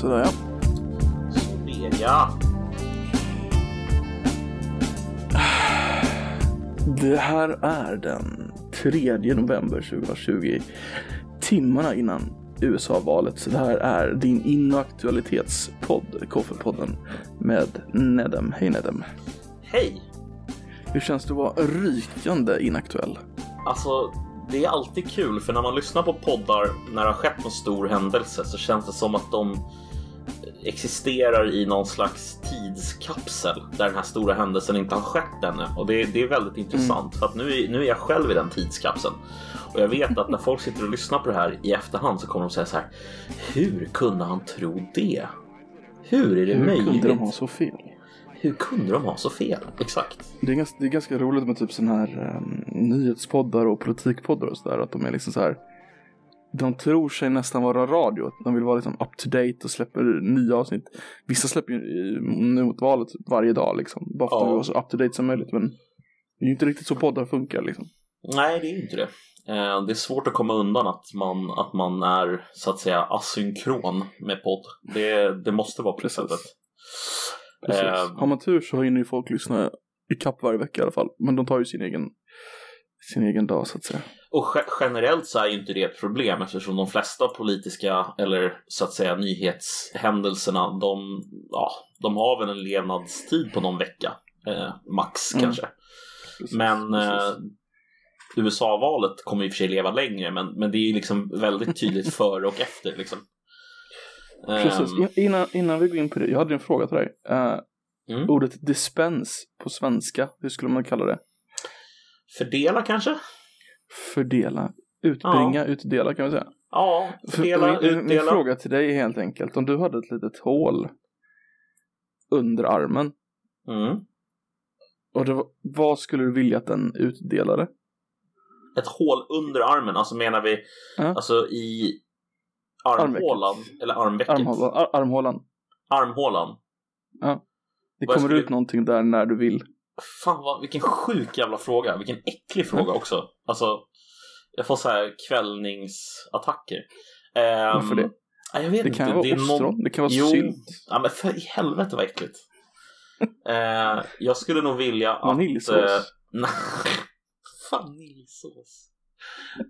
Sådär ja. Vega. Det här är den 3 november 2020. Timmarna innan USA-valet. Så det här är din inaktualitetspodd, Koffepodden med Nedem. Hej Nedem. Hej! Hur känns det att vara rykande inaktuell? Alltså, det är alltid kul för när man lyssnar på poddar när det har skett någon stor händelse så känns det som att de existerar i någon slags tidskapsel där den här stora händelsen inte har skett ännu. Och det, det är väldigt intressant för att nu nu är jag själv i den tidskapseln. Och jag vet att när folk sitter och lyssnar på det här i efterhand så kommer de säga så här. Hur kunde han tro det? Hur är det Hur möjligt? kunde de ha så fel? Hur kunde de ha så fel? Exakt. Det är, ganska, det är ganska roligt med typ sådana här um, nyhetspoddar och politikpoddar och sådär. Att de är liksom så här. De tror sig nästan vara radio. De vill vara liksom up to date och släpper nya avsnitt. Vissa släpper ju eh, nu mot valet varje dag liksom. Bara för att Ja. vara så up to date som möjligt. Men det är ju inte riktigt så poddar funkar liksom. Nej, det är inte det. Eh, Det är svårt att komma undan att man, att man är så att säga asynkron med podd. Det, det måste vara på det sättet. Precis. Eh, Har man tur så hinner ju folk lyssna i kapp varje vecka i alla fall. Men de tar ju sin egen, sin egen dag så att säga. Och ge- generellt så är ju inte det ett problem eftersom de flesta politiska eller så att säga nyhetshändelserna de, ja, de har väl en levnadstid på någon vecka. Eh, max Mm. kanske. Precis. Men eh. USA-valet kommer i och för sig leva längre men, men det är liksom väldigt tydligt före och efter liksom. Precis. In- Innan, innan vi går in på det. Jag hade en fråga till dig. Eh, Mm. Ordet dispens på svenska. Hur skulle man kalla det? Fördela kanske? Fördela. Utbringa, utdela kan vi säga. Ja, För- fördela, min, min utdela. fråga till dig är helt enkelt. Om du hade ett litet hål under armen. Mm. Och det vad skulle du vilja att den utdelade? Ett hål under armen, alltså menar vi Ja. alltså i armhålan eller armvecket? Armhålan. Ar, armhålan. Armhålan. Det Vad kommer ut någonting där när du vill. Fan vad, vilken sjuk jävla fråga, vilken äcklig fråga också. Alltså, jag får så här kvällningsattacker. Um, Varför det? Ja, jag vet Det inte. kan vara det är någon- ostron, det kan vara sylt. Ja men för i helvete vad äckligt. Eh, jag skulle nog vilja att... Vaniljsås. nej. Vaniljsås.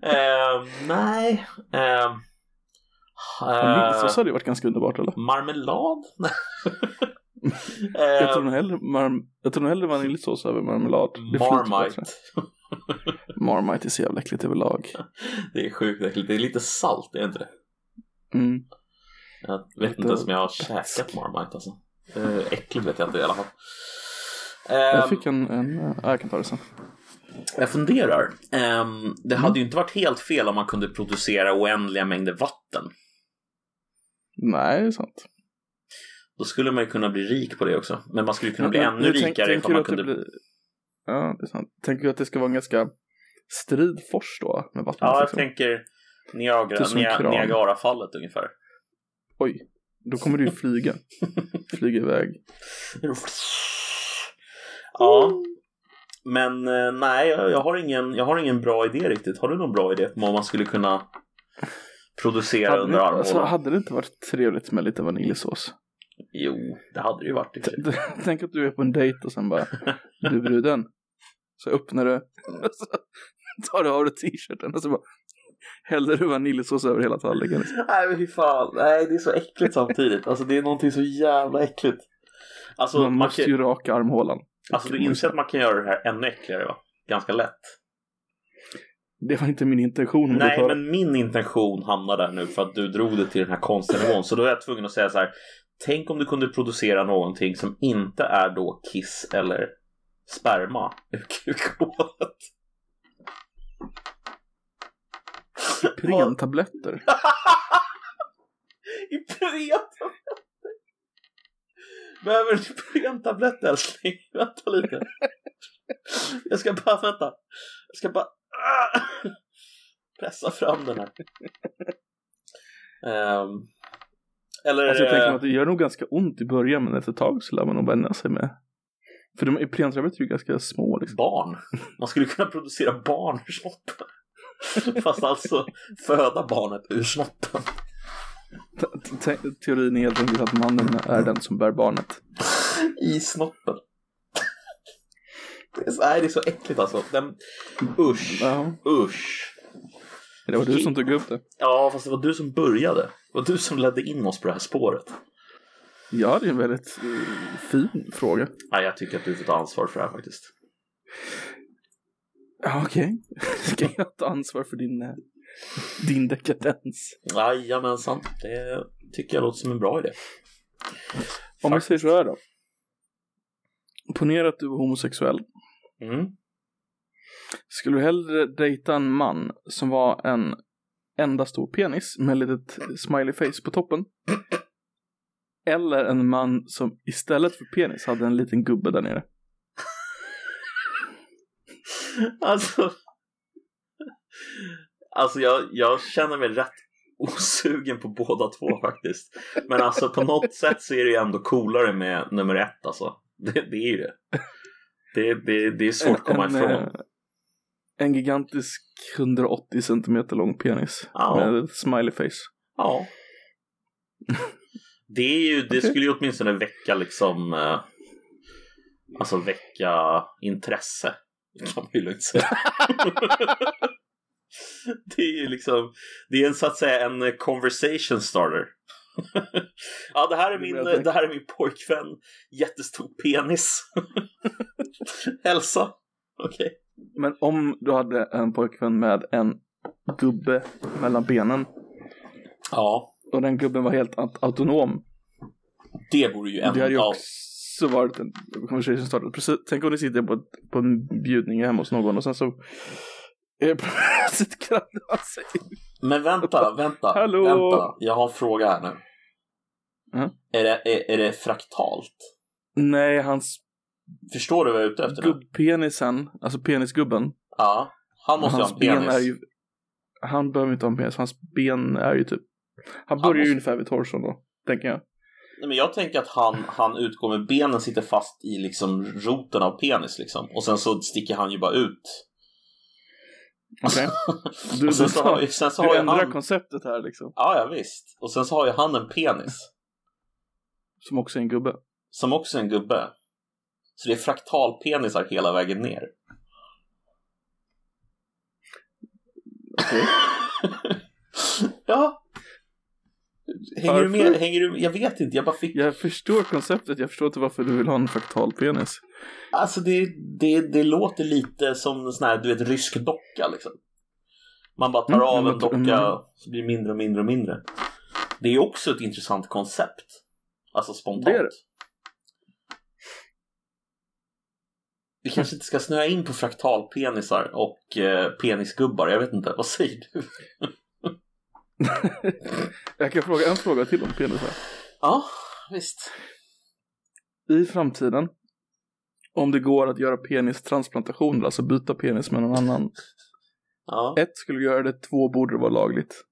Eh, nej. Vaniljsås eh, hade ju varit ganska underbart eller? marmelad? Jag tror eh, nog hellre, mar- jag tror nog hellre vaniljsås över marmelad. Det Marmite. Marmite är så jävla äckligt överlag. Det är sjukt äckligt. Det är lite salt, är det inte det? Mm. Jag vet inte ens om jag har käkat Marmite alltså. Eh, äckligt vet jag inte i alla fall. Jag Ehm, fick en, en ja, jag kan ta det sen. Jag funderar. Ehm, det hade ju inte varit helt fel om man kunde producera oändliga mängder vatten. Nej, det är sant. Då skulle man ju kunna bli rik på det också. Men man skulle kunna bli Men- ännu tänk- rikare ifall man kunde... blir- Ja, det är sant. Tänker du att det ska vara en ganska strid fors då? Med vattnet, Ja, jag liksom? tänker Niagara, Nia- kran. Niagarafallet ungefär. Oj, då kommer du ju flyga. flyga iväg. Ja. Men eh, nej, jag, jag, har ingen, jag har ingen bra idé riktigt. Har du någon bra idé på vad man skulle kunna producera Hade, under armhålan? alltså, hade det inte varit trevligt med lite vaniljsås? Jo, det hade det ju varit. för sig. Tänk att du är på en dejt och sen bara, du bruden. Så öppnar du, och så tar du av dig t-shirten och så bara häller du vaniljsås över hela tallriken. Nej men fy fan, nej det är så äckligt samtidigt. Alltså det är någonting så jävla äckligt. Alltså, man man måste kan, ju raka armhålan. alltså du inser att man kan göra det här ännu äckligare va? Ganska lätt. Det var inte min intention. Nej tar- men min intention hamnar där nu för att du drog det till den här konstiga nivån. Så då är jag tvungen att säga så här. Tänk om du kunde producera någonting som inte är då kiss eller sperma ur kukhålet. Prentabletter. Iprentabletter! Behöver du Ipren-tablett älskling? Vänta lite. Jag ska bara, vänta. Jag ska bara ah, pressa fram den här. Ehm, eller... Alltså jag tänker eh, att det gör nog ganska ont i början men efter ett tag så lär man nog vänja sig med. För de är ju ganska små liksom. barn. Man skulle kunna producera barn ur snoppen. Fast alltså föda barnet ur snoppen. T- te- teorin är helt enkelt att mannen är den som bär barnet. I snoppen. Det är, så, nej, det är så äckligt alltså. Den, usch. Ja, Usch. det var du som tog upp det. Ja, fast det var du som började. Var du som ledde in oss på det här spåret. Ja, det är en väldigt eh, fin fråga. Nej, jag tycker att du får ta ansvar för det här faktiskt. Ja, okej. Ska jag ta ansvar för din, eh, din dekadens? Jajamensan, det tycker jag låter som en bra idé. Om vi säger så här då. Ponera att du är homosexuell. Mm. Skulle du hellre dejta en man som var en enda stor penis med litet smiley face på toppen? Eller en man som istället för penis hade en liten gubbe där nere? Alltså, alltså jag, jag känner mig rätt osugen på båda två faktiskt. Men alltså på något sätt så är det ju ändå coolare med nummer ett alltså. Det, det är ju det. Det, det, det är svårt att komma en, ifrån. En gigantisk 180 centimeter lång penis Ja. med ett smiley face. Ja. Det, är ju, det Okej. skulle ju åtminstone väcka liksom eh, Alltså väcka intresse kan man ju lugnt säga. det är ju liksom Det är en så att säga en conversation starter. ja, det här är min, det här är min pojkvän. Jättestor penis. Hälsa. Okej. Men om du hade en pojkvän med en gubbe mellan benen Ja, och den gubben var helt aut- autonom. det vore ju Det hade en ju också varit en conversation starter. Precis, tänk om ni sitter på, på en bjudning hemma hos någon och sen så är plötsligt kravlar han sig. Men vänta, vänta, Hallå? vänta. Jag har en fråga här nu. Mm. Är, det, är, är det fraktalt? Nej, hans Förstår du vad jag är ute efter? gubbpenisen, alltså penisgubben. Ja, han måste hans ha en penis. ben är ju, han behöver inte ha en penis, hans ben är ju typ, han börjar ju ungefär vid torson då, tänker jag. Nej, men jag tänker att han, han utgår med benen sitter fast i liksom roten av penis liksom. Och sen så sticker han ju bara ut. Okej? Du, sen du, så har, ju- sen så du ändrar han... konceptet här liksom, Ja, ja visst. Och sen så har ju han en penis. som också är en gubbe. Som också är en gubbe. Så det är fraktalpenisar hela vägen ner. Okej. ja. Hänger du med? Hänger du Jag vet inte, jag bara fick... Jag förstår konceptet, jag förstår inte varför du vill ha en fraktal penis. Alltså det, det, det låter lite som en sån här, du vet, rysk docka liksom. Man bara tar Mm, av en docka mm. så blir det mindre och mindre och mindre. Det är också ett intressant koncept. Alltså spontant. Det är det. Vi kanske inte ska snöa in på fraktalpenisar och eh, penisgubbar. Jag vet inte, vad säger du? Jag kan fråga en fråga till om penisar. Ja, visst. I framtiden, om det går att göra penistransplantationer, alltså byta penis med någon annan. Ja. Ett, skulle du göra det, två, borde det vara lagligt.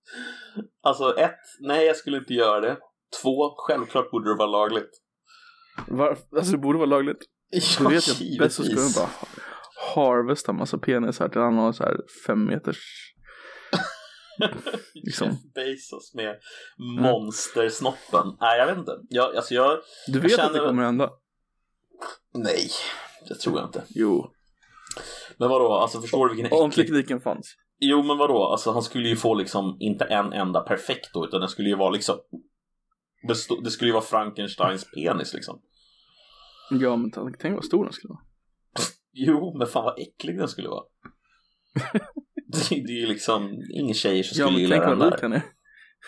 Alltså ett, nej jag skulle inte göra det. Två, självklart borde det vara lagligt. Var, alltså det borde vara lagligt. Du Ja, vet ju att bäst så skulle de bara harvesta massa penisar till han har så här fem meters liksom. Bezos med monstersnoppen. Nej, jag vet inte. Jag, alltså jag... Du vet Jag att det kommer hända? Nej, det tror jag inte. Jo. Men vadå, alltså förstår du vilken Om äcklig... tekniken fanns. Jo, men vadå, alltså han skulle ju få liksom inte en enda perfekt då, utan det skulle ju vara liksom... Det skulle ju vara Frankensteins penis liksom. Ja men tänk vad stor den skulle vara. Jo, men fan vad äcklig den skulle vara. det, det är ju liksom ingen tjejer som Ja skulle men gilla den där. är.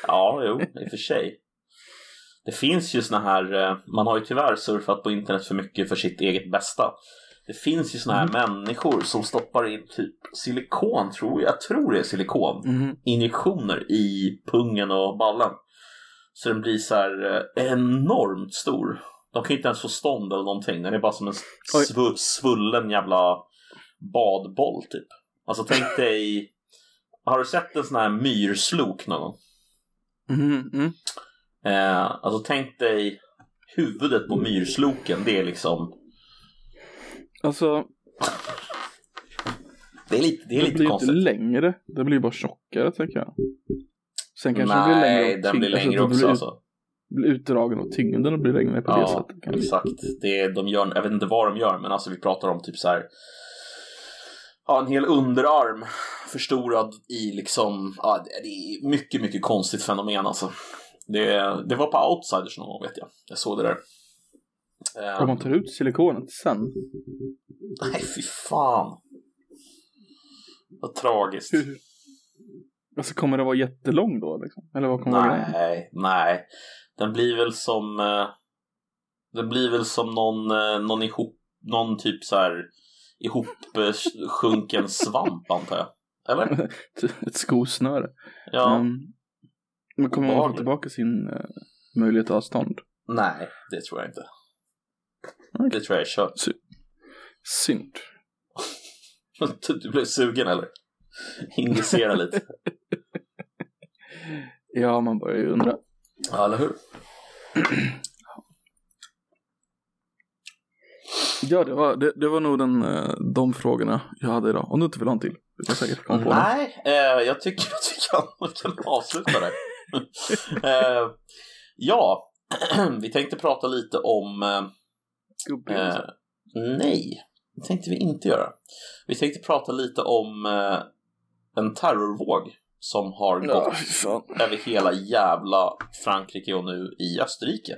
Ja, jo, i och för sig. Det finns ju såna här, eh, man har ju tyvärr surfat på internet för mycket för sitt eget bästa. Det finns ju såna här människor som stoppar in typ silikon, tror jag, jag tror det är silikon, Mhm. injektioner i pungen och ballen. Så den blir så här eh, enormt stor. De kan inte ens få stånd eller någonting, den är bara som en svu- svullen jävla badboll typ. Alltså tänk dig, har du sett en sån här myrslok någon gång? Mhm, mm. Eh, alltså tänk dig huvudet på myrsloken, det är liksom Alltså Det är lite, det är det lite blir ju inte konstigt. längre. Det blir bara tjockare tänker jag. Sen kanske den blir längre Nej, den blir alltså, längre då också blir, alltså. Blir utdragen och tyngden och blir längre på det Ja, sättet. kanske. exakt. Det är, de gör, jag vet inte vad de gör, men alltså vi pratar om typ så här. Ja, en hel underarm förstorad i liksom, ja, det är mycket, mycket konstigt fenomen alltså. Det, det var på Outsiders någon gång vet jag. Jag såg det där. Om man tar ut silikonet sen. nej, fy fan. Vad tragiskt. Hur? Alltså kommer det vara jättelång då liksom? Eller vad kommer vara grejen? Nej, nej. Den blir väl som... Eh, den blir väl som någon, eh, någon ihop... Någon typ så här ihopsjunken svamp antar jag. Eller? Ett skosnöre. Ja. Mm. Men kommer man få tillbaka sin uh, möjlighet till avstånd? Nej, det tror jag inte. Okej. Det tror jag är kört. Synd. Du blev sugen eller? Injicera lite. Ja, man börjar ju undra. Ja, eller hur? Ja, det var, det, det var nog den, eh, de frågorna jag hade idag. Om du inte vill ha en till. Du kan säkert komma på. Nej, eh, jag tycker att vi kan, avsluta där. eh, ja, vi tänkte prata lite om... Eh. Eh, nej, det tänkte vi inte göra. Vi tänkte prata lite om eh, en terrorvåg som har Ja, gått fan. över hela jävla Frankrike och nu i Österrike.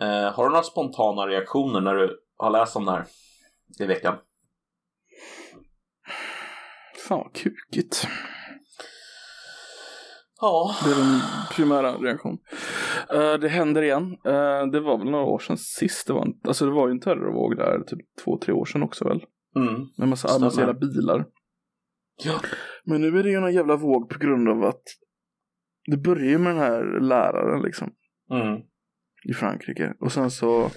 Eh, har du några spontana reaktioner när du har läst om det här i veckan? Fan vad kukigt. Ja, Det är den primära reaktionen. Eh, det händer igen. Eh, det var väl några år sedan sist det var en, alltså det var ju en terrorvåg där typ två, tre år sedan också väl. mm. Med massa avancerade bilar. ja. Men nu är det ju någon jävla våg på grund av att det börjar ju med den här läraren liksom Mm. i Frankrike. Och sen så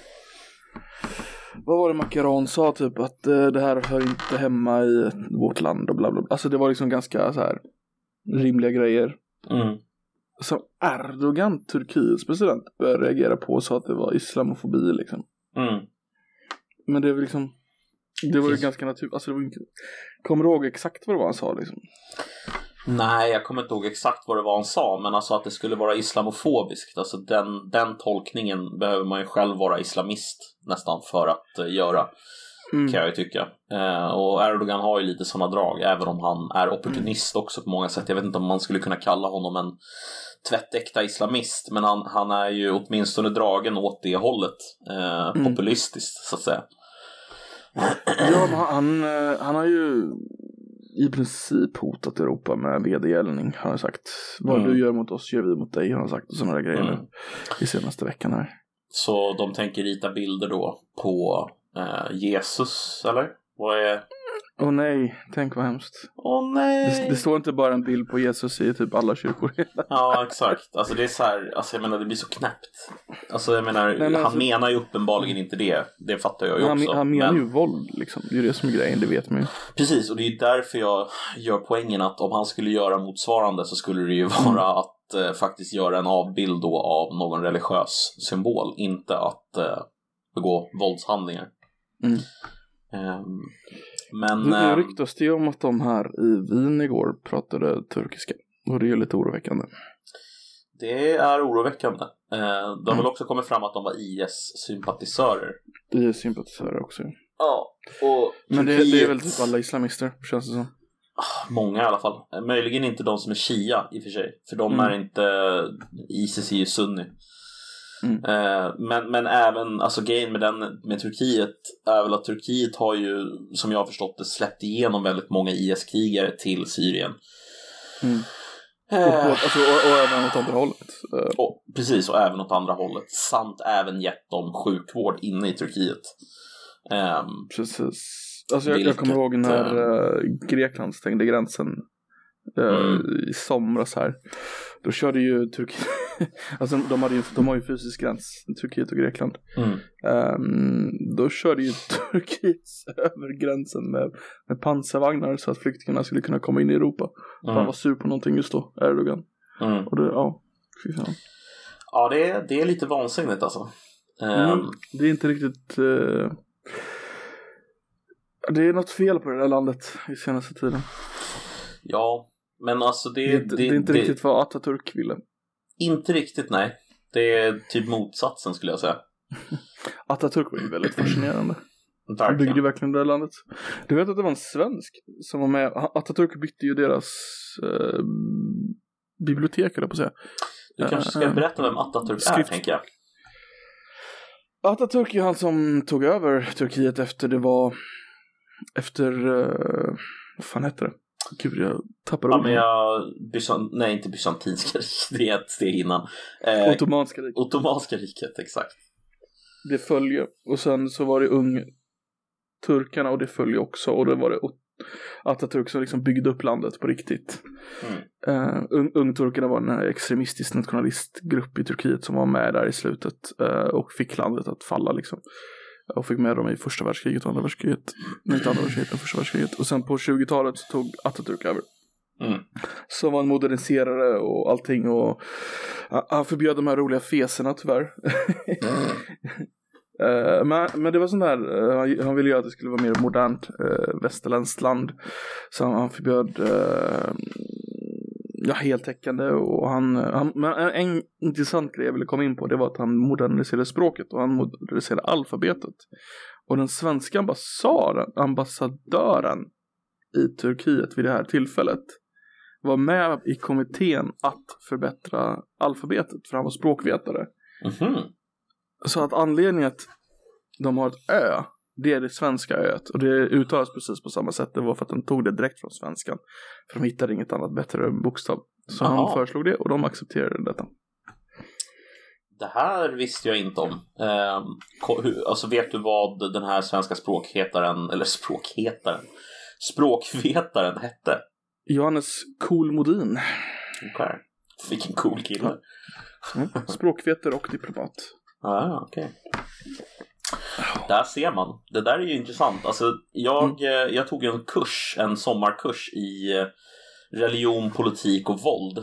vad var det Macron sa typ att eh, det här hör inte hemma i vårt land och bla bla bla. Alltså det var liksom ganska så här rimliga grejer. Mm. Som Erdogan, Turkiets president, började reagera på och sa att det var islamofobi liksom. Mm. Men det är väl liksom det var ju ganska naturligt, alltså det var ju inte Kommer du ihåg exakt vad det var han sa liksom? Nej, jag kommer inte ihåg exakt vad det var han sa, men alltså att det skulle vara islamofobiskt. Alltså den, den tolkningen behöver man ju själv vara islamist nästan för att eh, göra, Mm. kan jag ju tycka. Eh, och Erdogan har ju lite sådana drag, även om han är opportunist också på många sätt. Jag vet inte om man skulle kunna kalla honom en tvättäkta islamist, men han, han är ju åtminstone dragen åt det hållet. Mm. Populistiskt, så att säga. Ja, han, han, eh, han har ju i princip hotat Europa med vedergällning har han sagt. Vad Mm. du gör mot oss gör vi mot dig har han sagt och sådana grejer Mm. i senaste veckan här. Så de tänker rita bilder då på eh, Jesus, eller? Vad är... Åh nej, tänk vad hemskt. Åh nej! Det, det står inte bara en bild på Jesus i typ alla kyrkor. Ja, exakt. Alltså det är så här, alltså jag menar det blir så knäppt. Alltså jag menar, men han alltså- menar ju uppenbarligen inte det. Det fattar jag ju han, också. han menar Men- ju våld liksom. Det är ju det som är grejen, det vet man ju. Precis, och det är därför jag gör poängen att om han skulle göra motsvarande så skulle det ju vara att eh, faktiskt göra en avbild då av någon religiös symbol, inte att eh, begå våldshandlingar. Mm. Ehm, men... Det ehm, ryktas det ju om att de här i Wien igår pratade turkiska. Och det är ju lite oroväckande. det är oroväckande. Eh, har Mm. väl också kommit fram att de var IS-sympatisörer. Det är sympatisörer också. Ja, och Men det, det är väl typ alla islamister, känns det som. Många i alla fall. Eh, Möjligen inte de som är shia i och för sig. För de Mm. är inte... Isis är ju sunni. Mm. Eh, men, men även, alltså grejen med den med Turkiet är väl att Turkiet har ju, som jag har förstått det, släppt igenom väldigt många IS-krigare till Syrien. Mm. Och, Eh, och, alltså, och, och även åt andra hållet. Eh, och, precis, och även åt andra hållet. Samt även gett dem sjukvård inne i Turkiet. Ehm, Precis. Alltså jag, jag kommer ihåg när uh, Grekland stängde gränsen eh, Mm. i somras här. Då körde ju Turkiet, alltså de, hade ju, de har ju fysisk gräns, Turkiet och Grekland. mm, Ehm, då körde ju Turkiet över gränsen med, med pansarvagnar så att flyktingarna skulle kunna komma in i Europa. Han mm, var sur på någonting just då, Erdogan. mm. Och det, ja, fy fan. Ja, det är, det är lite vansinnigt alltså. Mm, det är inte riktigt... eh, det är något fel på det där landet i senaste tiden. Ja, Men alltså det, Det, är inte- det, är inte riktigt vad Atatürk ville. Inte riktigt, nej. Det är typ motsatsen skulle jag säga. Atatürk var ju väldigt fascinerande. Han byggde ju Verkligen. det landet. Du vet att det var en svensk som var med. Atatürk bytte ju deras eh, bibliotek, eller på att säga. Du kanske ska Eh, berätta vem Atatürk är, skrift- tänker jag. Atatürk är han som tog över Turkiet efter det var efter, uh, vad fan hette det? Gud, jag tappar Ja, men jag... Byzan... Nej, inte bysantinska riket, det är ett steg innan. Eh, Ottomanska riket. Ottomanska riket, exakt. Det följer. Och sen så var det ung turkarna och det följer också. Och det var det Atatürk som liksom byggde upp landet på riktigt. Mm. Uh, ung, ungturkarna var en extremistisk nationalistgrupp i Turkiet som var med där i slutet eh, och fick landet att falla liksom. Och fick med dem i första världskriget och andra världskriget. Nej, inte andra världskriget, men första världskriget. Och sen på 20-talet så tog Atatürk över. Mm. Som var en moderniserare och allting och han förbjöd de här roliga feserna tyvärr. Eh, men, men det var sån där, eh, han, han ville ju att det skulle vara mer modernt uh, västerländskt land. Så han, han förbjöd ja, heltäckande och han, han, men en, intressant grej jag ville komma in på det var att han moderniserade språket och han moderniserade alfabetet. Och den svenska ambassaden, ambassadören i Turkiet vid det här tillfället var med i kommittén att förbättra alfabetet för han var språkvetare. Mhm. Så att anledningen att de har ett ö, det är det svenska öet. Och det uttalas precis på samma sätt. Det var för att de tog det direkt från svenskan. För de hittade inget annat bättre bokstav. Så Jaha. han föreslog det och de accepterade detta. Det här visste jag inte om. Eh, alltså vet du vad den här svenska språkhetaren, eller språkhetaren, språkvetaren hette? Johannes Kolmodin. Okay. Vilken cool kille. Mm. Språkvetare och diplomat. Ah, okej. Där ser man. Det där är ju intressant. Alltså, jag, eh, jag tog en kurs, en sommarkurs i eh, religion, politik och våld.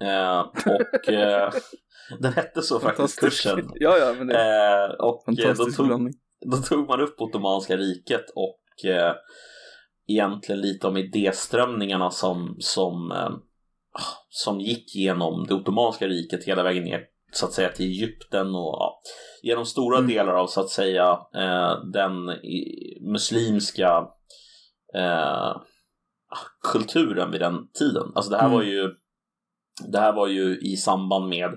Eh, och eh, den hette så faktiskt kursen. Ja, ja, men det är Eh, och då tog, blandning. då tog man upp Ottomanska riket och eh, egentligen lite om idéströmningarna som, som, som gick genom det Ottomanska riket hela vägen ner så att säga till Egypten och ja, genom stora Mm. delar av så att säga eh, den i, muslimska eh, kulturen vid den tiden. Alltså det här Mm. var ju det här var ju i samband med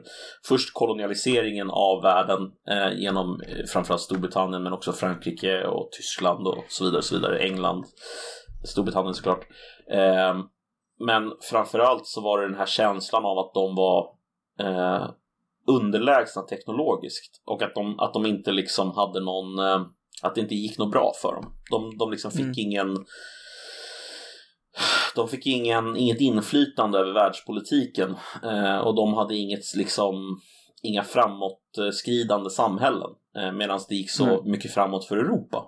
först kolonialiseringen av världen eh, genom framförallt Storbritannien men också Frankrike och Tyskland och så vidare, så vidare. England, Storbritannien såklart. Eh, men framförallt så var det den här känslan av att de var eh, underlägsna teknologiskt och att de, att de inte liksom hade någon, eh, att det inte gick något bra för dem. De, de liksom fick Mm. ingen de fick ingen, inget inflytande över världspolitiken eh, och de hade inget, liksom, inga framåtskridande samhällen eh, medan det gick så Mm. mycket framåt för Europa.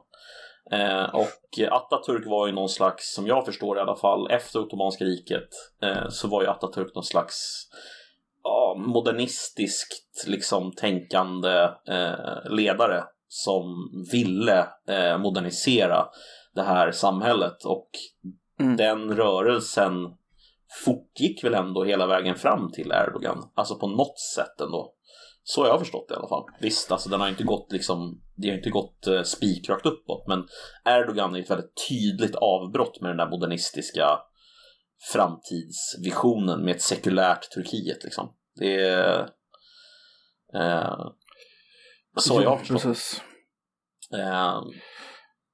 Eh, och Atatürk var ju någon slags, som jag förstår i alla fall, efter Ottomanska riket eh, så var ju Atatürk någon slags ja, modernistiskt liksom tänkande eh, ledare som ville eh, modernisera det här samhället och Mm. den rörelsen fortgick väl ändå hela vägen fram till Erdogan. Alltså på något sätt ändå. Så har jag förstått det i alla fall. Visst, alltså den har inte gått liksom, det har inte gått eh, spikrakt uppåt, men Erdogan är ett väldigt tydligt avbrott med den där modernistiska framtidsvisionen med ett sekulärt Turkiet liksom. Det är... Eh, så har jag förstått Precis. eh,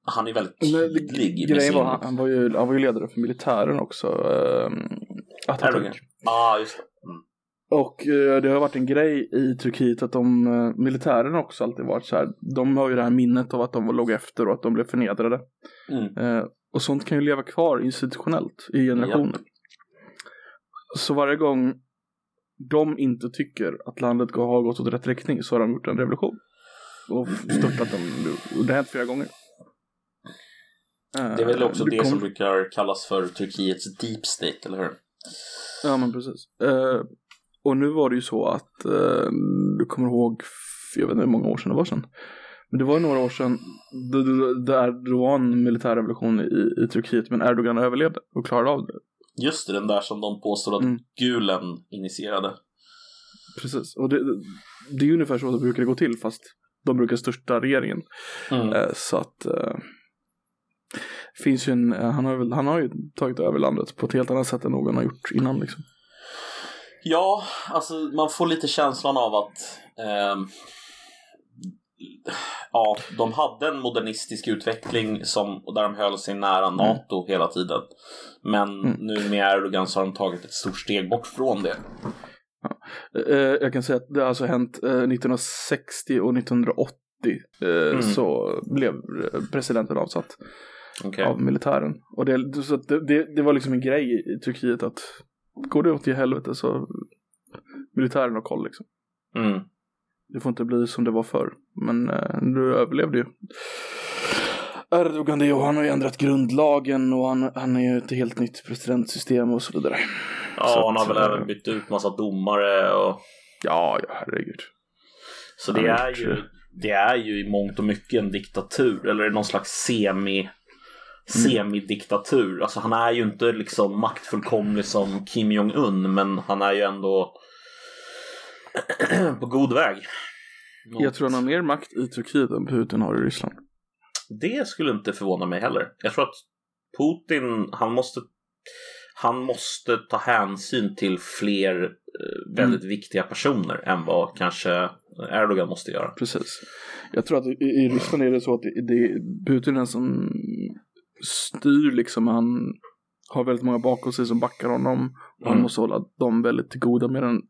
Han är väldigt tydlig Grejen sin... var, han var, ju, han var ju ledare för militären också. Erdogan. Atatürk. Ja, ah, just det. Mm. Och eh, det har varit en grej i Turkiet att de, uh, militären också alltid varit så här. De har ju det här minnet av att de låg efter och att de blev förnedrade. Mm. Eh, och sånt kan ju leva kvar institutionellt i generationer. Så varje gång de inte tycker att landet har gått åt rätt riktning så har de gjort en revolution. Och störtat dem. Och det har hänt flera gånger. Eh, Det är väl också det, kom- som brukar kallas för Turkiets deep state, eller hur? Ja men precis. Eh, och nu var det ju så att eh, du kommer ihåg, jag vet inte hur många år sedan det var sedan. Men det var några år sedan där det var en militärrevolution i, i Turkiet men Erdogan överlevde och klarade av det. Just det, den där som de påstår att Mm. Gulen initierade. Precis, och det, det är ungefär så det brukar gå till fast de brukar största regeringen. Mm. Eh, Så att eh, finns ju en, eh, han har, väl, han har ju tagit över landet på ett helt annat sätt än någon har gjort innan liksom. Ja, alltså man får lite känslan av att ehm, ja, de hade en modernistisk utveckling som, där de höll sig nära NATO hela tiden. Men Mm. nu med Erdogan så har de tagit ett stort steg bort från det. Eh, Jag kan säga att det har alltså hänt eh, 1960 och 1980 eh, Mm. så blev eh, presidenten avsatt Okej. av militären. Och det, så det, det, det var liksom en grej i Turkiet att går det åt i helvete så militären har koll liksom. Mm. Det får inte bli som det var förr. Men eh, du överlevde ju. Erdogan det och han har ju ändrat grundlagen och han, han är ju ett helt nytt presidentsystem och så vidare. Ja, Så han har att, väl eh, även bytt ut massa domare och Ja, ja herregud. Så det är, gjort ju, det. det är ju i mångt och mycket en diktatur, eller någon slags semi semidiktatur. Alltså han är ju inte liksom maktfullkomlig som Kim Jong-Un, men han är ju ändå på god väg. Jag tror han har mer makt i Turkiet än Putin har i Ryssland. Det skulle inte förvåna mig heller. Jag tror att Putin, han måste han måste ta hänsyn till fler eh, väldigt viktiga personer än vad kanske Erdogan måste göra. Precis. Jag tror att i, i Ryssland är det så att det, det, Putin är den som styr liksom. Han har väldigt många bakom sig som backar honom. Och han Mm. måste hålla dem väldigt goda medan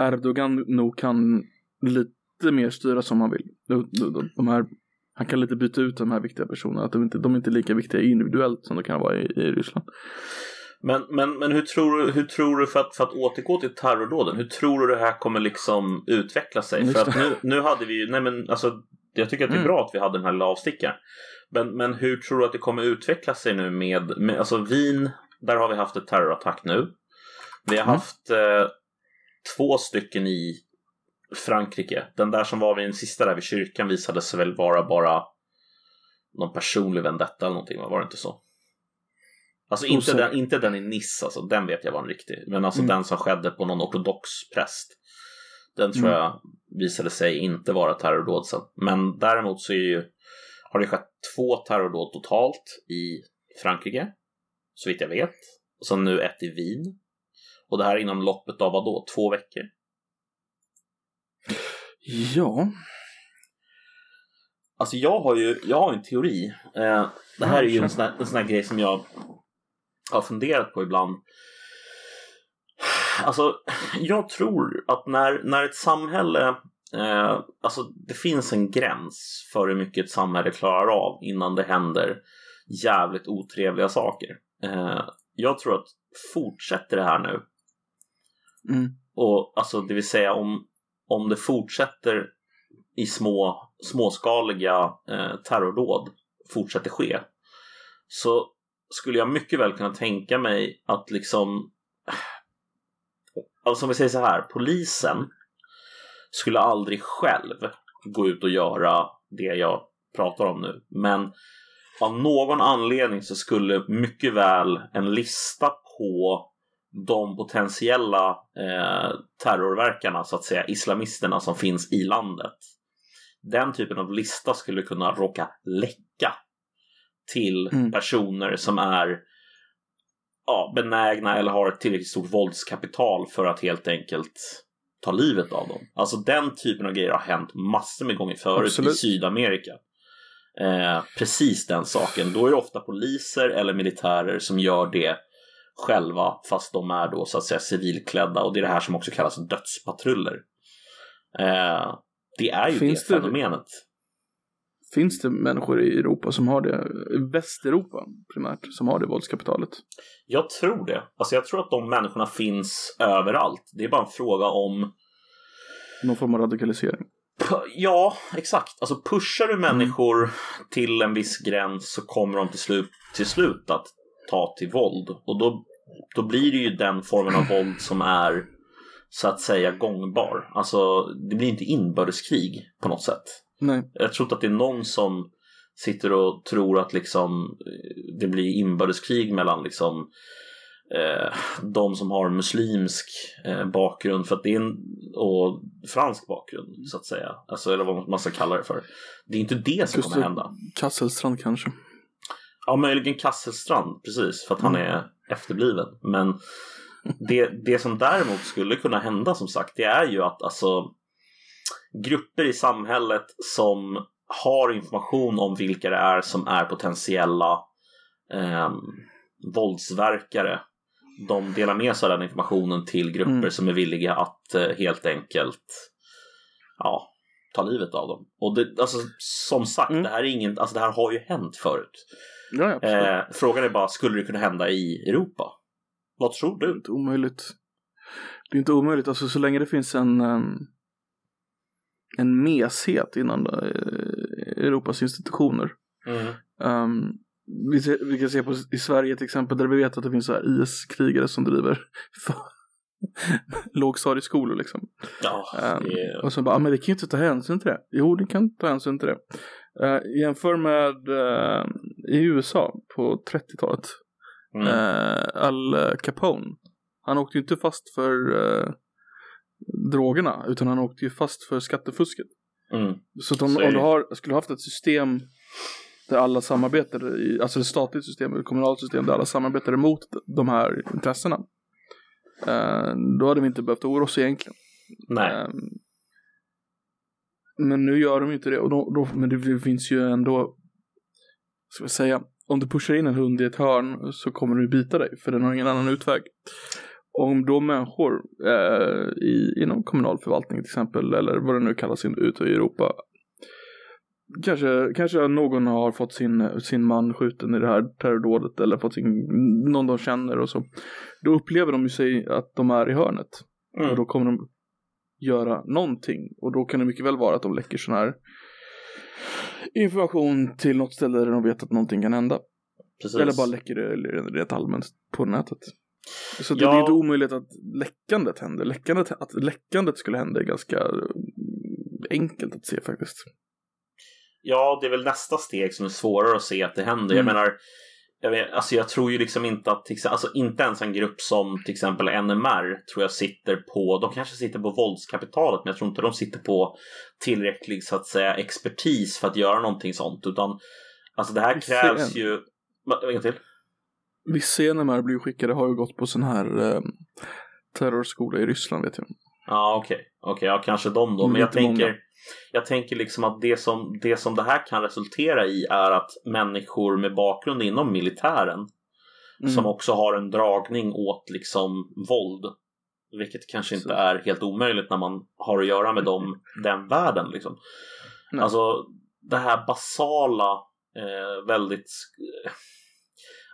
Erdogan nog kan lite mer styra som han vill. De, de, de här, han kan lite byta ut de här viktiga personerna. Att de, inte, de är inte lika viktiga individuellt som de kan vara i, i Ryssland. Men, men, men hur tror du, hur tror du för, att, för att återgå till terrordåden, hur tror du det här kommer liksom utveckla sig? För att nu, nu hade vi ju, nej men alltså, jag tycker att det är Mm. bra att vi hade den här lilla avstickaren. Men, men hur tror du att det kommer utveckla sig nu med, med alltså Wien, där har vi haft ett terrorattack nu. Vi har Mm. haft eh, två stycken i Frankrike. Den där som var vid den sista där vid kyrkan visade sig väl vara bara någon personlig vendetta eller någonting, va? var det inte så? Alltså inte Osäker. den, inte den i Nice, alltså, den vet jag var en riktig. Men alltså Mm. den som skedde på någon ortodox präst. Den tror Mm. jag visade sig inte vara terrordåd sen. Men däremot så är ju, har det skett två terrordåd totalt i Frankrike. Så vitt jag vet. Och sen nu ett i Wien. Och det här inom loppet av vad då? Två veckor? Ja. Alltså jag har ju jag har en teori. Eh, det här är ju en sån, här, en sån här grej som jag har funderat på ibland. Alltså, jag tror att när, när ett samhälle, eh, alltså det finns en gräns för hur mycket ett samhälle klarar av innan det händer jävligt otrevliga saker. Eh, jag tror att fortsätter det här nu, Mm. och alltså det vill säga om, om det fortsätter i små, småskaliga eh, terrordåd fortsätter ske så skulle jag mycket väl kunna tänka mig att liksom eh, Alltså om vi säger så här, polisen skulle aldrig själv gå ut och göra det jag pratar om nu. Men av någon anledning så skulle mycket väl en lista på de potentiella eh, terrorverkarna, så att säga, islamisterna som finns i landet. Den typen av lista skulle kunna råka läcka till Mm. personer som är ja, benägna eller har ett tillräckligt stort våldskapital för att helt enkelt ta livet av dem. Alltså den typen av grejer har hänt massor med gånger förut Absolut. i Sydamerika. Eh, precis den saken. Då är det ofta poliser eller militärer som gör det själva fast de är då så att säga civilklädda och det är det här som också kallas dödspatruller. Eh, det är ju Finns det det- fenomenet. Finns det människor i Europa som har det, Västeuropa primärt, som har det våldskapitalet? Jag tror det. Alltså jag tror att de människorna finns överallt. Det är bara en fråga om Någon form av radikalisering? Ja, exakt. Alltså pushar du människor till en viss gräns så kommer de till slut, till slut att ta till våld. Och då, då blir det ju den formen av våld som är så att säga gångbar. Alltså det blir inte inbördeskrig på något sätt. Nej. Jag tror inte att det är någon som sitter och tror att liksom det blir inbördeskrig mellan liksom eh, de som har muslimsk eh, bakgrund för att det är en, och fransk bakgrund så att säga. Alltså eller vad man ska kalla det för. Det är inte det som Just kommer hända. Kasselstrand kanske. Ja, möjligen Kasselstrand, precis, för att han är efterbliven. Men det, det som däremot skulle kunna hända som sagt, det är ju att alltså grupper i samhället som har information om vilka det är som är potentiella eh, våldsverkare. De delar med sig av den informationen till grupper Mm. som är villiga att eh, helt enkelt ja, ta livet av dem. Och det, alltså, som sagt, Mm. det här är ingen, alltså det här har ju hänt förut. Ja. Eh, frågan är bara, skulle det kunna hända i Europa? Vad tror Det är du? inte omöjligt. Det är inte omöjligt, alltså så länge det finns en ehm, en meshet innan eh, Europas institutioner. Mm. Ehm, vi, ser, vi kan se på i Sverige till exempel där vi vet att det finns IS-krigare som driver lågstadieskolor liksom. Ja, Ehm, det är... Och så bara, ah, men vi kan ju inte ta hänsyn till det. Jo, ni kan ta hänsyn till det. Uh, jämför med eh, i USA på 30-talet. Mm. Eh, Al Capone. Han åkte ju inte fast för eh, drogerna utan han åkte ju fast för skattefusket. Mm. Så att om, om du har, skulle haft ett system där alla samarbetar, i, alltså ett statligt system, ett kommunalt system där alla samarbetar emot de här intressena. Eh, då hade vi inte behövt oroa oss egentligen. Nej. Men nu gör de ju inte det. Och då, då, men det finns ju ändå, ska jag säga, om du pushar in en hund i ett hörn så kommer den bita dig för den har ingen annan utväg. Om då människor eh, i, inom kommunal förvaltning till exempel, eller vad det nu kallas in- ute i Europa, kanske, kanske någon har fått sin, sin man skjuten i det här terrordådet eller fått sin, någon de känner och så. Då upplever de ju sig att de är i hörnet. Och Mm. då kommer de göra någonting. Och då kan det mycket väl vara att de läcker sån här information till något ställe där de vet att någonting kan hända. Precis. Eller bara läcker det rent allmänt på nätet. Så det, Ja. det är inte omöjligt att läckandet händer. Läckandet, att läckandet skulle hända är ganska mm, enkelt att se faktiskt. Ja, det är väl nästa steg som är svårare att se att det händer. Jag Mm. menar, jag, vet, alltså jag tror ju liksom inte att, alltså inte ens en grupp som till exempel NMR tror jag sitter på, de kanske sitter på våldskapitalet men jag tror inte de sitter på tillräcklig så att säga expertis för att göra någonting sånt utan alltså det här krävs ju, en till? Vissa NMR blir skickade har ju gått på sån här eh, terrorskola i Ryssland vet jag. Ja, okej. Okej, ja, kanske de då. Men jag tänker, jag tänker liksom att det som, det som det här kan resultera i är att människor med bakgrund inom militären Mm. som också har en dragning åt liksom våld. Vilket kanske inte Så. är helt omöjligt när man har att göra med dem, den världen. Liksom. Nej. Alltså det här basala, eh, väldigt...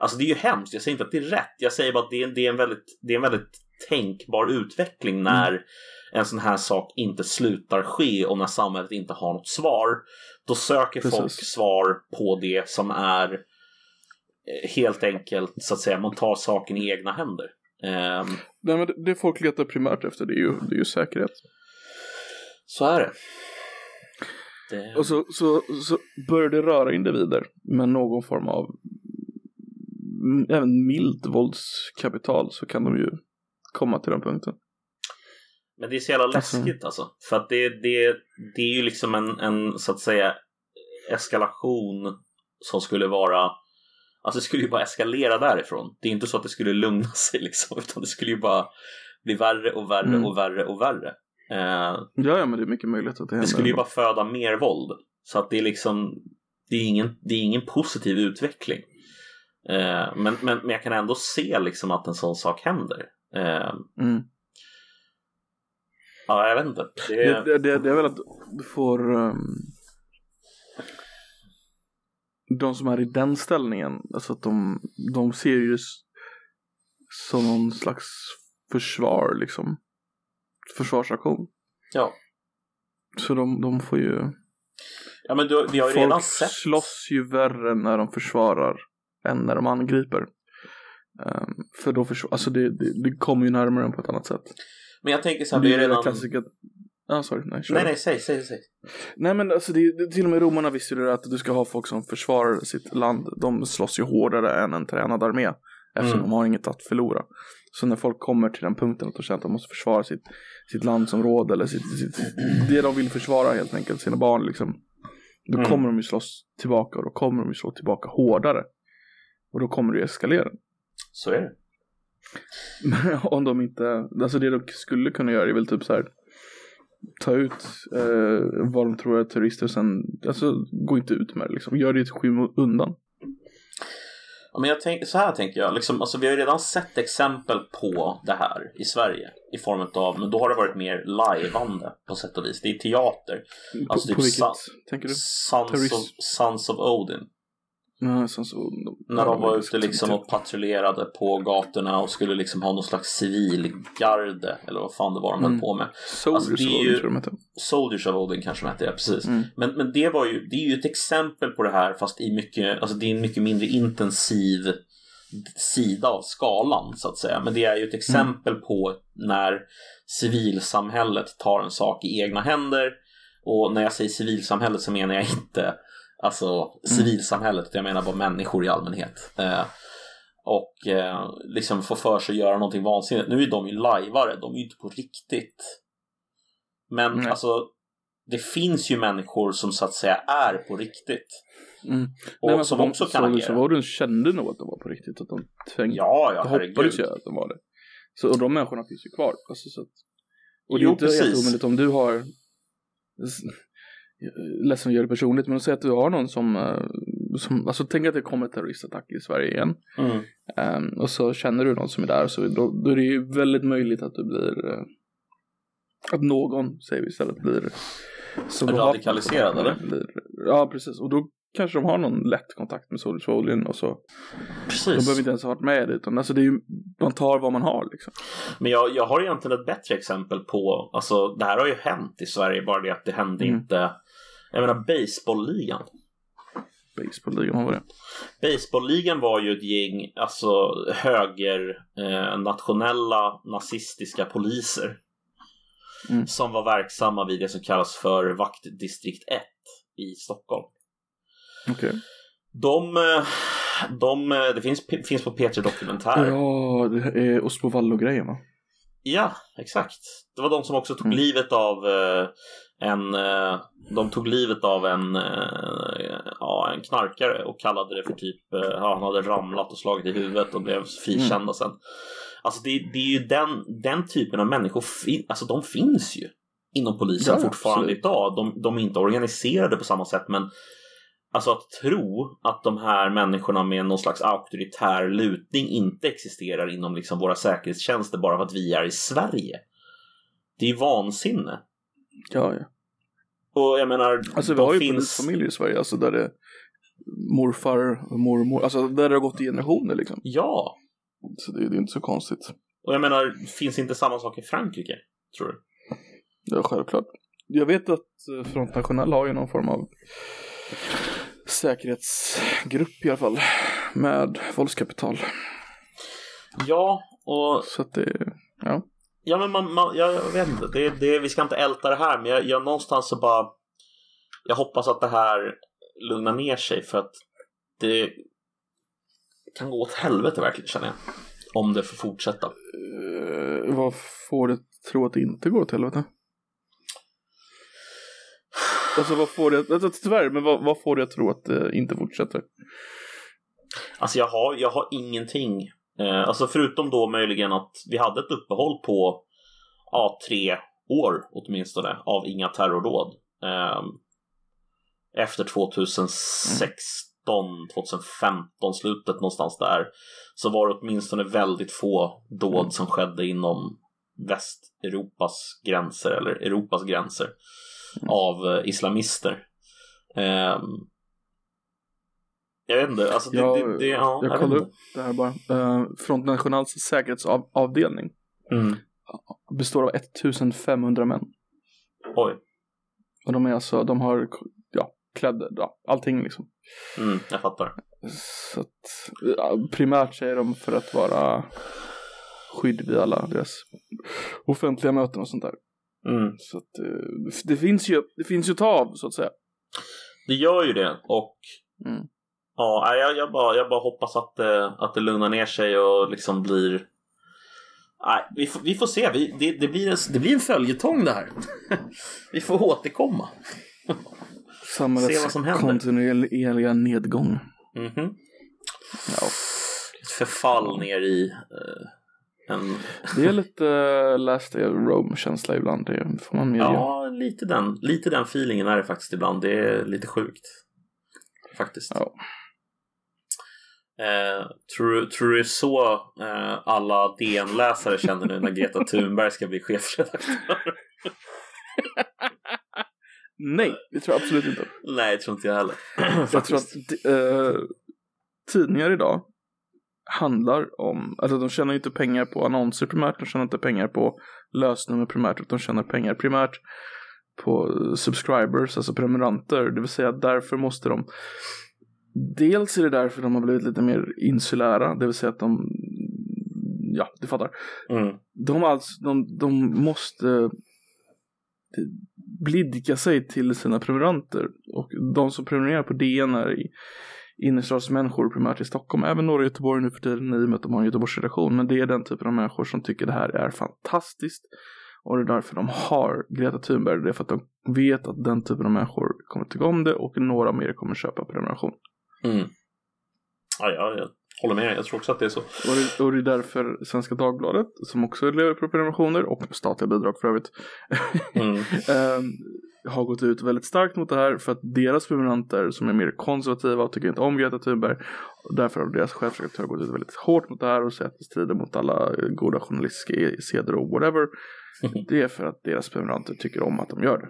Alltså det är ju hemskt, jag säger inte att det är rätt. Jag säger bara att det är, det är, en, väldigt, det är en väldigt tänkbar utveckling när en sån här sak inte slutar ske och när samhället inte har något svar. Då söker Precis. folk svar på det som är eh, helt enkelt så att säga, man tar saken i egna händer. Ehm, Nej, men det- det folk letar primärt efter det är ju, det är ju säkerhet. så är det. det... Och så, så, så börjar det röra individer med någon form av mm, även milt våldskapital så kan de ju komma till den punkten. Men det är så jävla Alltså- läskigt alltså. För att det, det, det är ju liksom en, en så att säga eskalation som skulle vara Alltså det skulle ju bara eskalera därifrån. Det är inte så att det skulle lugna sig liksom. Utan det skulle ju bara bli värre och värre Mm. och värre och värre. Eh, Ja, ja, men det är mycket möjligt att det händer. det skulle ju bara föda mer våld. Så att det är liksom Det är ingen, det är ingen positiv utveckling. Eh, men, men, men jag kan ändå se liksom att en sån sak händer. Eh, Mm. ja, jag vet inte. Det, Det, det, det, är väl att du får um, de som är i den ställningen, alltså att de, de ser ju som någon slags försvar liksom. Försvarsaktion. ja. Så de, de får ju, ja, men du, vi har ju redan folk sett. slåss ju värre när de försvarar än när de angriper. Ehm, för då försvarar, alltså det, det, det kommer ju närmare en på ett annat sätt. Men jag tänker så här, Det är redan... klassiska, ah, sorry, nej, kör. Nej, nej, säg, säg, säg. Nej men alltså det, det, till och med romarna visste ju att du ska ha folk som försvarar sitt land. De slåss ju hårdare än en tränad armé. Eftersom Mm. de har inget att förlora. Så när folk kommer till den punkten att de känner att de måste försvara sitt, sitt landsområde eller sitt, sitt, det de vill försvara helt enkelt, sina barn liksom. Då Mm. kommer de ju slåss tillbaka och då kommer de ju slå tillbaka hårdare. Och då kommer det ju eskalera. Så är det. Men om de inte, alltså det de skulle kunna göra är väl typ så här ta ut eh, vad de tror är terrorister och sen, alltså gå inte ut med det liksom. Gör det i skymundan. Ja, men jag tänk, så här tänker jag, liksom, alltså, vi har ju redan sett exempel på det här i Sverige i form av, men då har det varit mer lajvande på sätt och vis. Det är teater. Alltså på, typ på vilket, sa- tänker du? Sons Terrorism. of, Sons of Odin. Ja, sen så, När de var ute liksom och patrullerade på gatorna och skulle liksom ha någon slags civilgarde eller vad fan det var de höll Mm. på med. Soldiers alltså, det är var ju- det, tror jag de. Soldiers of Odin kanske de hette, ja precis. Mm. Men, men det var ju, det är ju ett exempel på det här fast i mycket, alltså det är en mycket mindre intensiv sida av skalan så att säga. Men det är ju ett exempel på när civilsamhället tar en sak i egna händer. Och när jag säger civilsamhället så menar jag inte alltså civilsamhället, jag menar bara människor i allmänhet. Eh, och eh, liksom få för sig att göra någonting vansinnigt. Nu är de ju lajvare, de är ju inte på riktigt. Men Nej. alltså, det finns ju människor som så att säga är på riktigt. Mm. Och Nej, som de- också kan Soldiers agera. of Odin kände nog att de var på riktigt. Att de tänkte, Ja, ja, det hoppades ju att de var det. Så, och de människorna finns ju kvar. Alltså, så att, och det är Jo, inte precis. jätteomöjligt om du har ledsen att göra det personligt men säg att du har någon som, eh, som alltså tänk att det kommer en terroristattack i Sverige igen Mm. Ehm, och så känner du någon som är där så då, då är det ju väldigt möjligt att du blir eh, att någon, säger vi istället, blir som har- Radikaliserad, eller? Blir, ja precis och då kanske de har någon lätt kontakt med Soldiers Odin och så de Precis. behöver inte ens ha varit med utan alltså det är ju, man tar vad man har liksom. Men jag, jag har egentligen ett bättre exempel på, alltså det här har ju hänt i Sverige, bara det att det hände Mm. inte, jag menar baseballligan. Baseballligan, vad var det? Baseballligan var ju ett gäng, alltså höger, eh, nationella nazistiska poliser. Mm. Som var verksamma vid det som kallas för vaktdistrikt 1 i Stockholm. Okej. De, eh, de eh, det finns, finns på P3 Dokumentär. Ja, det är Osmo Vallo-grejen va? Ja, exakt. Det var de som också tog Mm. livet av eh, en eh, De tog livet av en, eh, ja, en knarkare och kallade det för typ eh, ja, Han hade ramlat och slagit i huvudet och blev frikända Mm. sen. Alltså det, det är ju den, den typen av människor, alltså de finns ju inom polisen Ja, fortfarande absolut. idag. De, de är inte organiserade på samma sätt men Alltså att tro att de här människorna med någon slags auktoritär lutning inte existerar inom liksom våra säkerhetstjänster bara för att vi är i Sverige. Det är vansinne. Ja, ja. Och jag menar, Alltså vi har ju finns... polisfamiljer i Sverige, alltså där det morfar och mormor, alltså där det har gått i generationer liksom. Ja, Så det, det är inte så konstigt. och jag menar, finns inte samma sak i Frankrike? Tror du? Ja, självklart. Jag vet att eh, Front National har ju någon form av säkerhetsgrupp i alla fall. Med våldskapital. Ja, och Så att det, ja. Ja men man, man jag, jag vet inte, det, det, vi ska inte älta det här men jag, jag någonstans så bara Jag hoppas att det här lugnar ner sig för att det kan gå åt helvete verkligen känner jag. Om det får fortsätta. Eh, vad får det tro att det inte går åt helvete? Alltså vad får det, alltså, tyvärr, men vad, vad får det att tro att det inte fortsätter? Alltså jag har, jag har ingenting. Eh, alltså förutom då möjligen att vi hade ett uppehåll på ja, tre år åtminstone av inga terrordåd. Eh, efter 2016, 2015 slutet någonstans där. Så var det åtminstone väldigt få dåd Mm. som skedde inom Västeuropas gränser eller Europas gränser Mm. av eh, islamister. Jag vet inte, alltså det, Jag- det, det ja, Jag kollar inte. upp det här bara. Uh, Front Nationals säkerhetsavdelning Mm. består av 1500 män. Oj, Och de är alltså, de har, ja, kläder, ja, allting liksom. mm, jag fattar. Så att, primärt säger de för att vara skydd vid alla deras offentliga möten och sånt där. Mm. Så att eh, det finns ju, det finns ju att ta av så att säga. Det gör ju det och Mm. Ja, jag, jag, bara, jag bara hoppas att det, att det lugnar ner sig och liksom blir... Nej, vi, får, vi får se. Vi, det, det, blir en, det blir en följetong det här. vi får återkomma. Se vad Samhällets som händer. kontinuerliga nedgång. Mhm. Ja. Ett förfall ner i eh, en... Det är lite uh, Last Day of Rome-känsla ibland, det får man medge. Ja, lite den, lite den feelingen är det faktiskt ibland. Det är lite sjukt. Faktiskt. Ja. Eh, tror, tror du det är så eh, alla DN-läsare känner nu när Greta Thunberg ska bli chefredaktör? Nej, det tror jag absolut inte. Nej, det tror inte jag heller. Jag tror att eh, tidningar idag handlar om, alltså de tjänar inte pengar på annonser primärt, de tjänar inte pengar på lösnummer primärt, utan de tjänar pengar primärt på subscribers, alltså prenumeranter, det vill säga därför måste de Dels är det därför de har blivit lite mer insulära, det vill säga att de, ja, du fattar. Mm. De, alltså, de, de måste blidka sig till sina prenumeranter. Och de som prenumererar på DN är i innerstadsmänniskor primärt i Stockholm. Även norra Göteborg nu för tiden i och med att de har en Göteborgsredaktion. Men det är den typen av människor som tycker det här är fantastiskt. Och det är därför de har Greta Thunberg. Det är för att de vet att den typen av människor kommer tycka om det och några mer kommer köpa prenumeration. Mm. Ja, ja, jag håller med. Jag tror också att det är så. Och det, och det är därför Svenska Dagbladet, som också lever på prenumerationer och statliga bidrag för övrigt, Mm. eh, har gått ut väldigt starkt mot det här för att deras prenumeranter som är mer konservativa och tycker inte om Greta Thunberg, och därför har deras chefredaktör gått ut väldigt hårt mot det här och säger att det strider mot alla goda journalistiska seder och whatever. Det är för att deras prenumeranter tycker om att de gör det.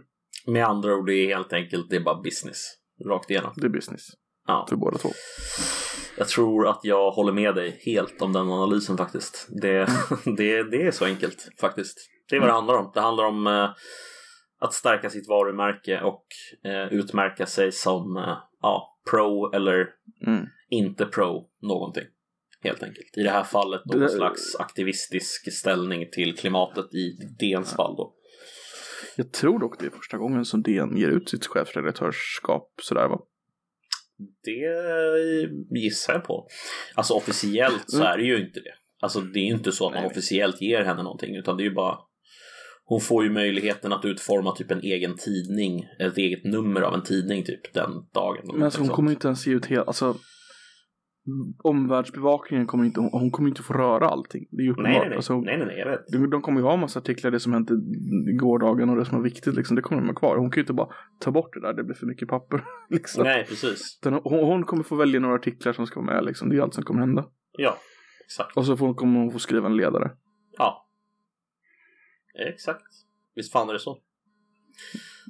Med andra ord, det är helt enkelt det är bara business. Rakt igenom. Det är business Ja. för båda två. Jag tror att jag håller med dig helt om den analysen faktiskt. Det, det, det är så enkelt faktiskt. Det är vad det handlar om. Det handlar om eh, att stärka sitt varumärke och eh, utmärka sig som eh, ja, pro eller Mm. inte pro någonting. Helt enkelt. I det här fallet någon slags aktivistisk ställning till klimatet i DNs fall då. Jag tror dock det är första gången som DN ger ut sitt chefredaktörskap sådär va? Det gissar jag på. Alltså officiellt så är det ju inte det. Alltså det är ju inte så att man officiellt ger henne någonting utan det är ju bara hon får ju möjligheten att utforma typ en egen tidning, ett eget nummer av en tidning typ den dagen. Men alltså hon kommer ju inte ens ge ut hela, alltså omvärldsbevakningen kommer inte, hon kommer inte få röra allting. Det är ju uppenbart. nej, nej, nej. Alltså, nej, nej, nej, jag vet. de, de kommer ju ha en massa artiklar, det som hände i gårdagen och det som var viktigt liksom, det kommer de ha kvar. Hon kan ju inte bara ta bort det där, det blir för mycket papper. liksom. Nej, precis. Hon, hon kommer få välja några artiklar som ska vara med liksom, det är allt som kommer hända. Ja, exakt. Och så får, kommer hon få skriva en ledare. Ja. Exakt. Visst fan är det så.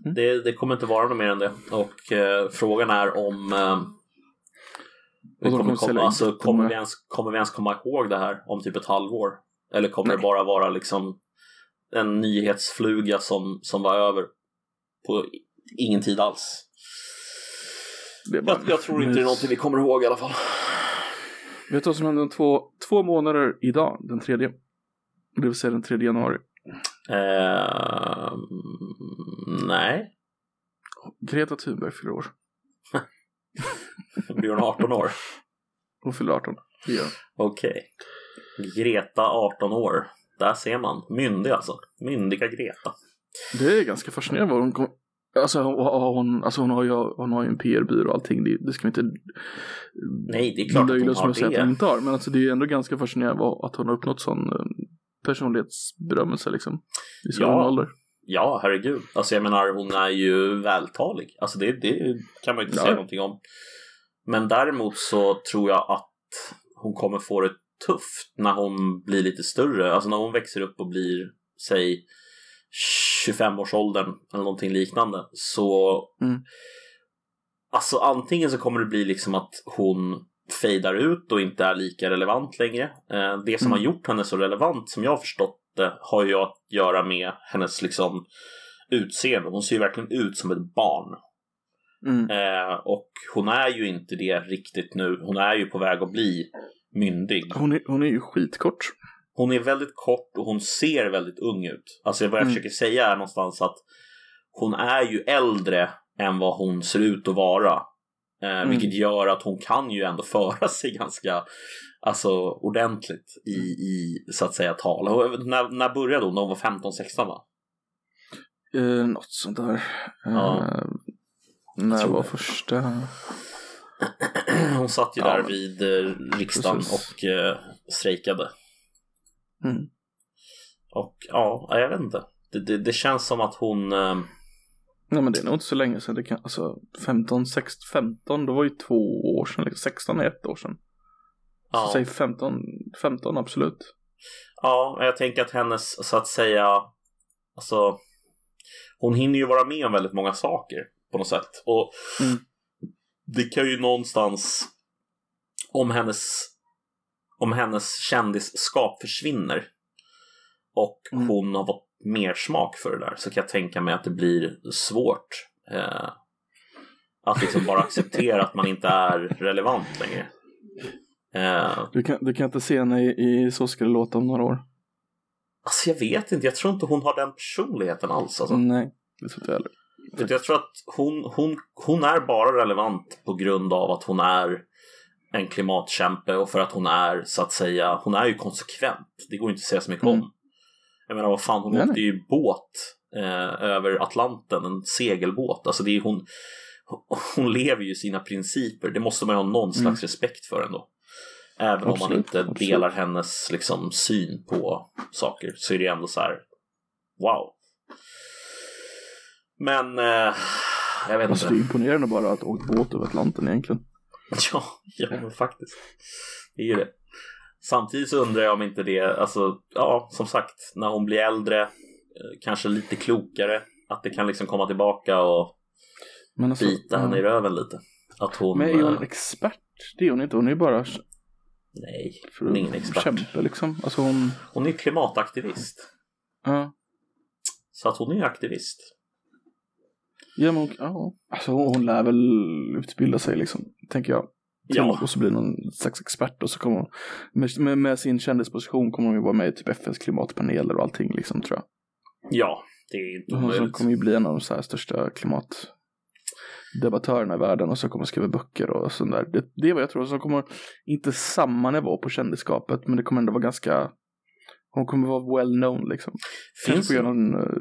Mm. Det, det kommer inte vara något mer än det. Och eh, frågan är om eh, Och kommer, komma, alltså, kommer, vi ens, kommer vi ens komma ihåg det här om typ ett halvår? Eller kommer det Nej. bara vara liksom en nyhetsfluga som, som var över på ingen tid alls? Det bara Jag, jag tror inte det är någonting vi kommer ihåg i alla fall. Vet du vad som hände om två, två månader idag, den tredje? Det vill säga den 3 januari. Eh, nej, Greta Thunberg fyller år. Blir hon 18 år? Hon fyller 18. Det gör hon. Okej. Greta 18 år. Där ser man. Myndig alltså. Myndiga Greta. Det är ganska fascinerande vad hon kom... Alltså hon, alltså hon har ju, hon har ju en PR-byrå och allting. Det, det ska vi inte Nej, det är klart att hon har säger att hon det. inte har. Men alltså det är ändå ganska fascinerande att hon har uppnått sån eh, personlighetsberömmelse liksom. I så Ja. ålder. Ja, herregud. Alltså jag menar, hon är ju vältalig. Alltså det, det kan man ju inte Ja. säga någonting om. Men däremot så tror jag att hon kommer få det tufft när hon blir lite större. Alltså när hon växer upp och blir, säg 25-årsåldern eller någonting liknande. Så Mm. Alltså antingen så kommer det bli liksom att hon fejdar ut och inte är lika relevant längre. Eh, Det som Mm. har gjort henne så relevant som jag har förstått det har ju att göra med hennes liksom utseende. Hon ser ju verkligen ut som ett barn. Mm. Eh, och hon är ju inte det riktigt nu. Hon är ju på väg att bli myndig. Hon, är, hon är ju skitkort. Hon är väldigt kort och hon ser väldigt ung ut. Alltså vad jag Mm. försöker säga är någonstans att hon är ju äldre än vad hon ser ut att vara. Eh, Mm. Vilket gör att hon kan ju ändå föra sig ganska alltså, ordentligt i, i så att säga tal. Och När, när började hon? När hon var 15-16 va? Eh, något sånt där. Ja. När var det. första? Hon satt ju Ja, där men- vid eh, riksdagen Precis. och eh, strejkade. Mm. Och ja, jag vet inte. Det, det, det känns som att hon... Eh, Nej men det är nog inte så länge sedan. Det kan, alltså 15, 16, 15, då var ju två år sedan. Liksom. 16 är ett år sedan. ja, Så säg 15, 15 absolut. ja, jag tänker att hennes så att säga... Alltså... Hon hinner ju vara med om väldigt många saker på något sätt. Och Mm. det kan ju någonstans... Om hennes... Om hennes kändisskap försvinner och Mm. hon har fått mer smak för det där så kan jag tänka mig att det blir svårt eh, att liksom bara acceptera att man inte är relevant längre. Eh, Du kan, du kan inte se henne i, i Så ska det låta om några år. alltså jag vet inte, jag tror inte hon har den personligheten alls. Alltså. Nej, det tror inte jag heller. Jag tror att hon, hon, hon är bara relevant på grund av att hon är en klimatkämpe och för att hon är så att säga, hon är ju konsekvent. Det går inte att säga så mycket Mm. om. Jag menar vad fan, hon Nej, åkte ju båt eh, över Atlanten, en segelbåt. Alltså det är hon, hon lever ju sina principer. Det måste man ju ha någon slags Mm. respekt för ändå. Även om man Absolut, inte absolut. delar hennes liksom, syn på saker så är det ändå så här, wow. Men eh, jag vet Alltså inte. det är imponerande bara att åka båt över Atlanten egentligen. Ja, ja men faktiskt. Det är ju det. Samtidigt så undrar jag om inte det, alltså, ja, som sagt, när hon blir äldre, eh, kanske lite klokare, att det kan liksom komma tillbaka och Men alltså, bita henne i ja. röven lite. Att hon... Men är hon eh, expert? Det är hon inte. Hon är ju bara nej, hon är ingen expert. kämpe liksom. Alltså hon, Hon är klimataktivist. ja. Så att hon är ju aktivist. Ja, men hon, ja. Alltså hon, hon lär väl utbilda sig liksom, tänker jag. Ja. Och så blir någon slags expert och så kommer hon, med, med, sin kändisposition kommer hon ju vara med i typ FNs klimatpaneler och allting liksom tror jag. Ja, det är inte Hon omöjligt. kommer ju bli en av de så här största klimatdebattörerna i världen och så kommer skriva böcker och sånt där. Det, det är vad jag tror. Så kommer inte samma nivå på kändisskapet men det kommer ändå vara ganska, hon kommer vara well known liksom. Kanske Finns, få göra någon uh,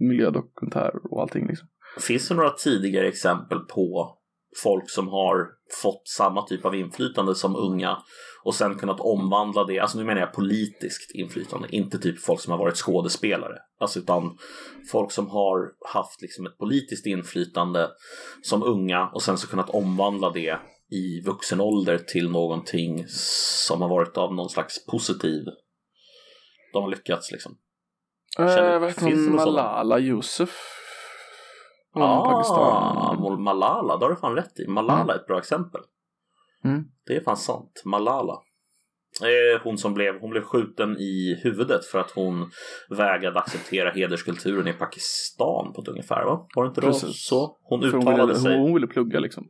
miljödokumentär och allting liksom. Finns det några tidigare exempel på folk som har fått samma typ av inflytande som unga och sen kunnat omvandla det, alltså nu menar jag politiskt inflytande, inte typ folk som har varit skådespelare, alltså utan folk som har haft liksom ett politiskt inflytande som unga och sen så kunnat omvandla det i vuxen ålder till någonting som har varit av någon slags positiv, de har lyckats liksom. Känner- Uh, vad heter hon? Malala Yousaf? Ah, Pakistan. Malala, det har du fan rätt i. Malala är ett bra exempel. Mm. Det är fan sant. Malala. Eh, Hon som blev, hon blev skjuten i huvudet för att hon vägrade acceptera hederskulturen i Pakistan på ett ungefär va? Var det inte då Precis. så? Hon För hon uttalade ville, sig. hon, hon ville plugga liksom.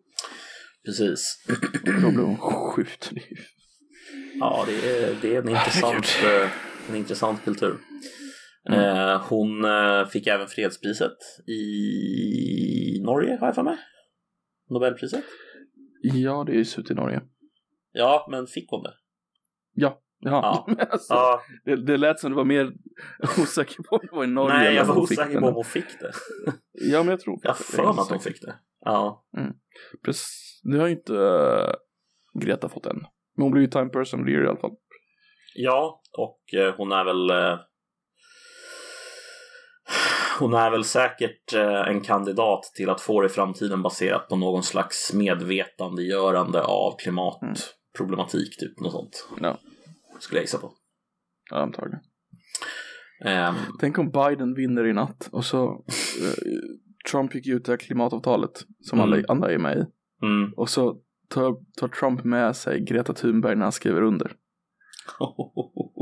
Precis. Då blev hon skjuten. Ja, det är, det är en intressant, eh, en intressant kultur. Mm. Eh, hon eh, fick även fredspriset i Norge har jag för mig. Nobelpriset. Ja, det är ju slut i Norge. Ja, men fick hon det? Ja. Ja, Ja. Alltså, Ja, det, det lät som du var mer osäker på om det var i Norge. nej, jag var osäker på om hon fick det. Ja, men jag tror Jag har för mig att hon fick det. Ja, Precis. Det har ju inte uh, Greta fått än. Men hon blir ju Time Person of the Year i alla fall. ja och eh, hon är väl eh, hon är väl säkert eh, en kandidat till att få det i framtiden baserat på någon slags medvetandegörande av klimatproblematik, typ något sånt. Ja. Skulle jag gissa på. Ja, antagligen. Ehm, Tänk om Biden vinner i natt och så eh, Trump gick ut det här klimatavtalet som Mm. alla andra är med i. mm. Och så tar, tar Trump med sig Greta Thunberg när han skriver under.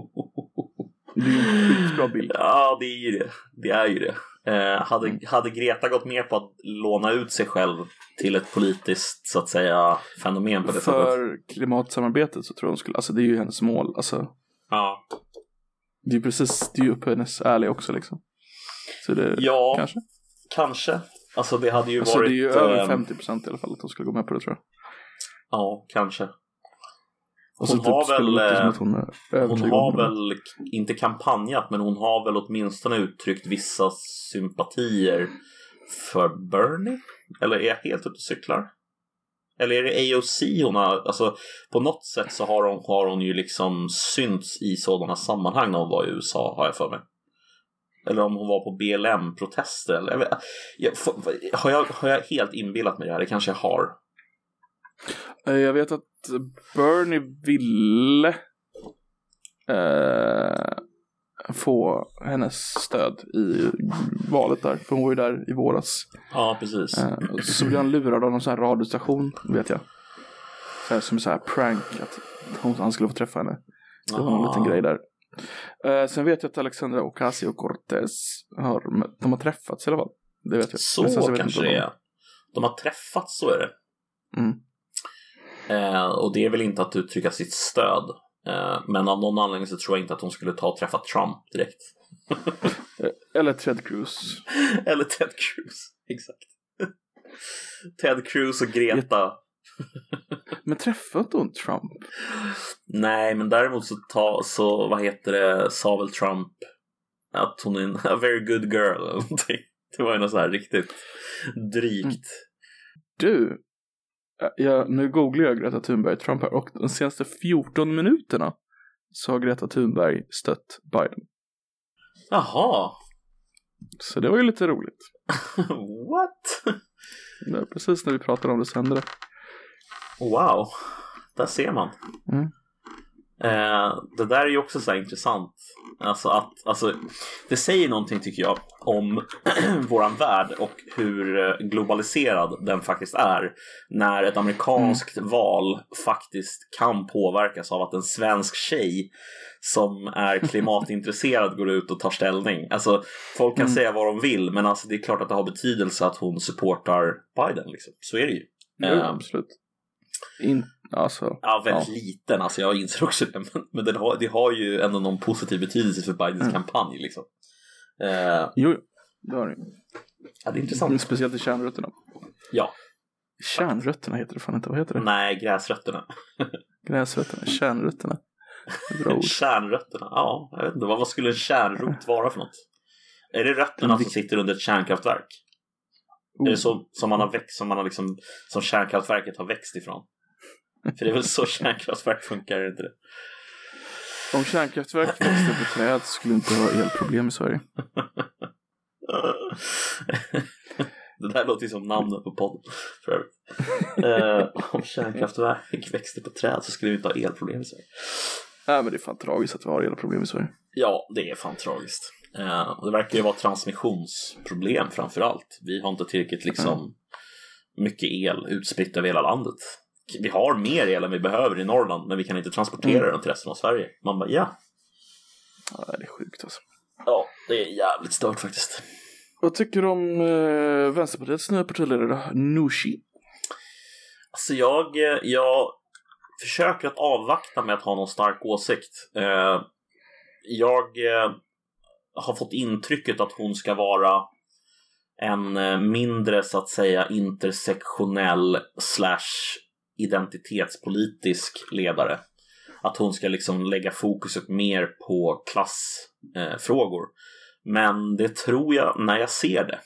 Det är ju en skitbra bild. Ja, det är ju det. Det är ju det. Eh, hade, hade Greta gått med på att låna ut sig själv till ett politiskt, så att säga, fenomen på det sättet? För klimatsamarbetet så tror jag hon skulle, alltså det är ju hennes mål. Alltså, Ja. det är ju precis, det är ju upp hennes ärliga också liksom. Så det, Ja, kanske. kanske. Alltså det hade ju Alltså varit... det är ju över ehm, 50 procent i alla fall att hon skulle gå med på det tror jag. Ja, kanske. Och så Hon har typ skulle väl, eh, hon Hon har väl inte kampanjat, men hon har väl åtminstone uttryckt vissa sympatier för Bernie? Eller är jag helt ute och cyklar? Eller är det AOC hon har, alltså på något sätt så har hon, har hon ju liksom synts i sådana sammanhang när hon var i USA har jag för mig. Eller om hon var på BLM-protester eller jag, har, jag, har jag helt inbillat mig det här? Det kanske jag har. Eh, Jag vet att Bernie ville eh, få hennes stöd i valet där. För hon var ju där i våras. Ja, precis. Eh, så blev han lurad av någon sån här radiostation, vet jag. Så här, som så här prank, att hon, han skulle få träffa henne. Det var en Aha. liten grej där. Eh, sen vet jag att Alexandra Ocasio-Cortez har, de har träffats i alla fall. Det vet jag. Så jag kanske det är. De har träffats, så är det. Mm. Eh, och det är väl inte att uttrycka sitt stöd. Eh, men av någon anledning så tror jag inte att hon skulle ta och träffa Trump direkt. de. Eller Ted Cruz. Eller Ted Cruz. Exakt. Ted Cruz och Greta. Men träffade inte hon Trump? Nej, men däremot så, ta, så vad heter det, sa väl Trump att hon är en a very good girl eller någonting. Det var ju något så här riktigt drygt. Du, eh, jag, nu googlar jag Greta Thunberg Trump här och de senaste 14 minuterna så har Greta Thunberg stött Biden. Jaha, Så det var ju lite roligt. what? Det precis när vi pratar om det så hände det. Wow, där ser man. Mm. Eh, det där är ju också så intressant. Alltså att, alltså, det säger någonting tycker jag om våran värld och hur eh, globaliserad den faktiskt är. När ett amerikanskt val faktiskt kan påverkas av att en svensk tjej som är klimatintresserad går ut och tar ställning. Alltså, folk kan Mm. säga vad de vill, men alltså, det är klart att det har betydelse att hon supportar Biden. Liksom. Så är det ju. Jo, Eh, absolut. In, alltså, Ja, väldigt Ja. liten. Alltså jag inser också det. Men, men det, har, det har ju ändå någon positiv betydelse för Bidens Mm. kampanj. Liksom. Eh, jo, det har det ja, det är intressant. Speciellt i kärnrötterna. Ja, Kärnrötterna heter det fan inte, vad heter det? nej, gräsrötterna. Gräsrötterna, kärnrötterna. Bra ord. Kärnrötterna, ja, jag vet inte. Vad, skulle en kärnrot vara för något? Är det rötterna som sitter under ett kärnkraftverk? Är det så som man har växt, som man har liksom, som kärnkraftverket har växt ifrån? För det är väl så kärnkraftverk funkar, är det inte det? Om kärnkraftverk växte på träd skulle vi inte ha elproblem i Sverige. Det där låter ju som namnet på podden för övrigt. Eh, om kärnkraftverk växte på träd så skulle vi inte ha elproblem i Sverige. Nej men det är fan tragiskt att vi har elproblem i Sverige. Ja, det är fan tragiskt. Eh, och det verkar ju vara transmissionsproblem framför allt. Vi har inte tillräckligt liksom mycket el utspritt över hela landet. Vi har mer el än vi behöver i Norrland men vi kan inte transportera den till resten av Sverige. Man bara ja. Ja, det är sjukt alltså. Ja, det är jävligt stört faktiskt. Vad tycker du om eh, Vänsterpartiets nya partiledare Nooshi? Alltså jag, eh, jag försöker att avvakta med att ha någon stark åsikt. Eh, Jag eh, har fått intrycket att hon ska vara en eh, mindre så att säga intersektionell slash identitetspolitisk ledare. Att hon ska liksom lägga fokuset mer på klassfrågor. Men det tror jag när jag ser det,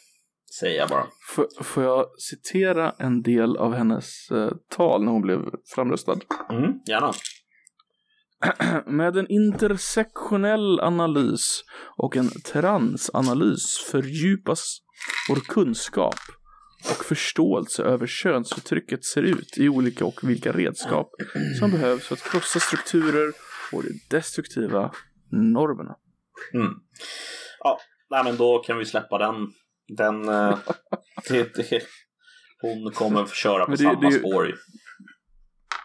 säger jag bara. Får, får jag citera en del av hennes eh, tal när hon blev framröstad? Mm, gärna. Med en intersektionell analys och en transanalys fördjupas vår kunskap och förståelse över könsförtrycket ser ut i olika och vilka redskap som behövs för att krossa strukturer och de destruktiva normerna. Mm. Ja, nej men då kan vi släppa den. Den... eh, det, det, hon kommer att köra på det- samma det spår. ju.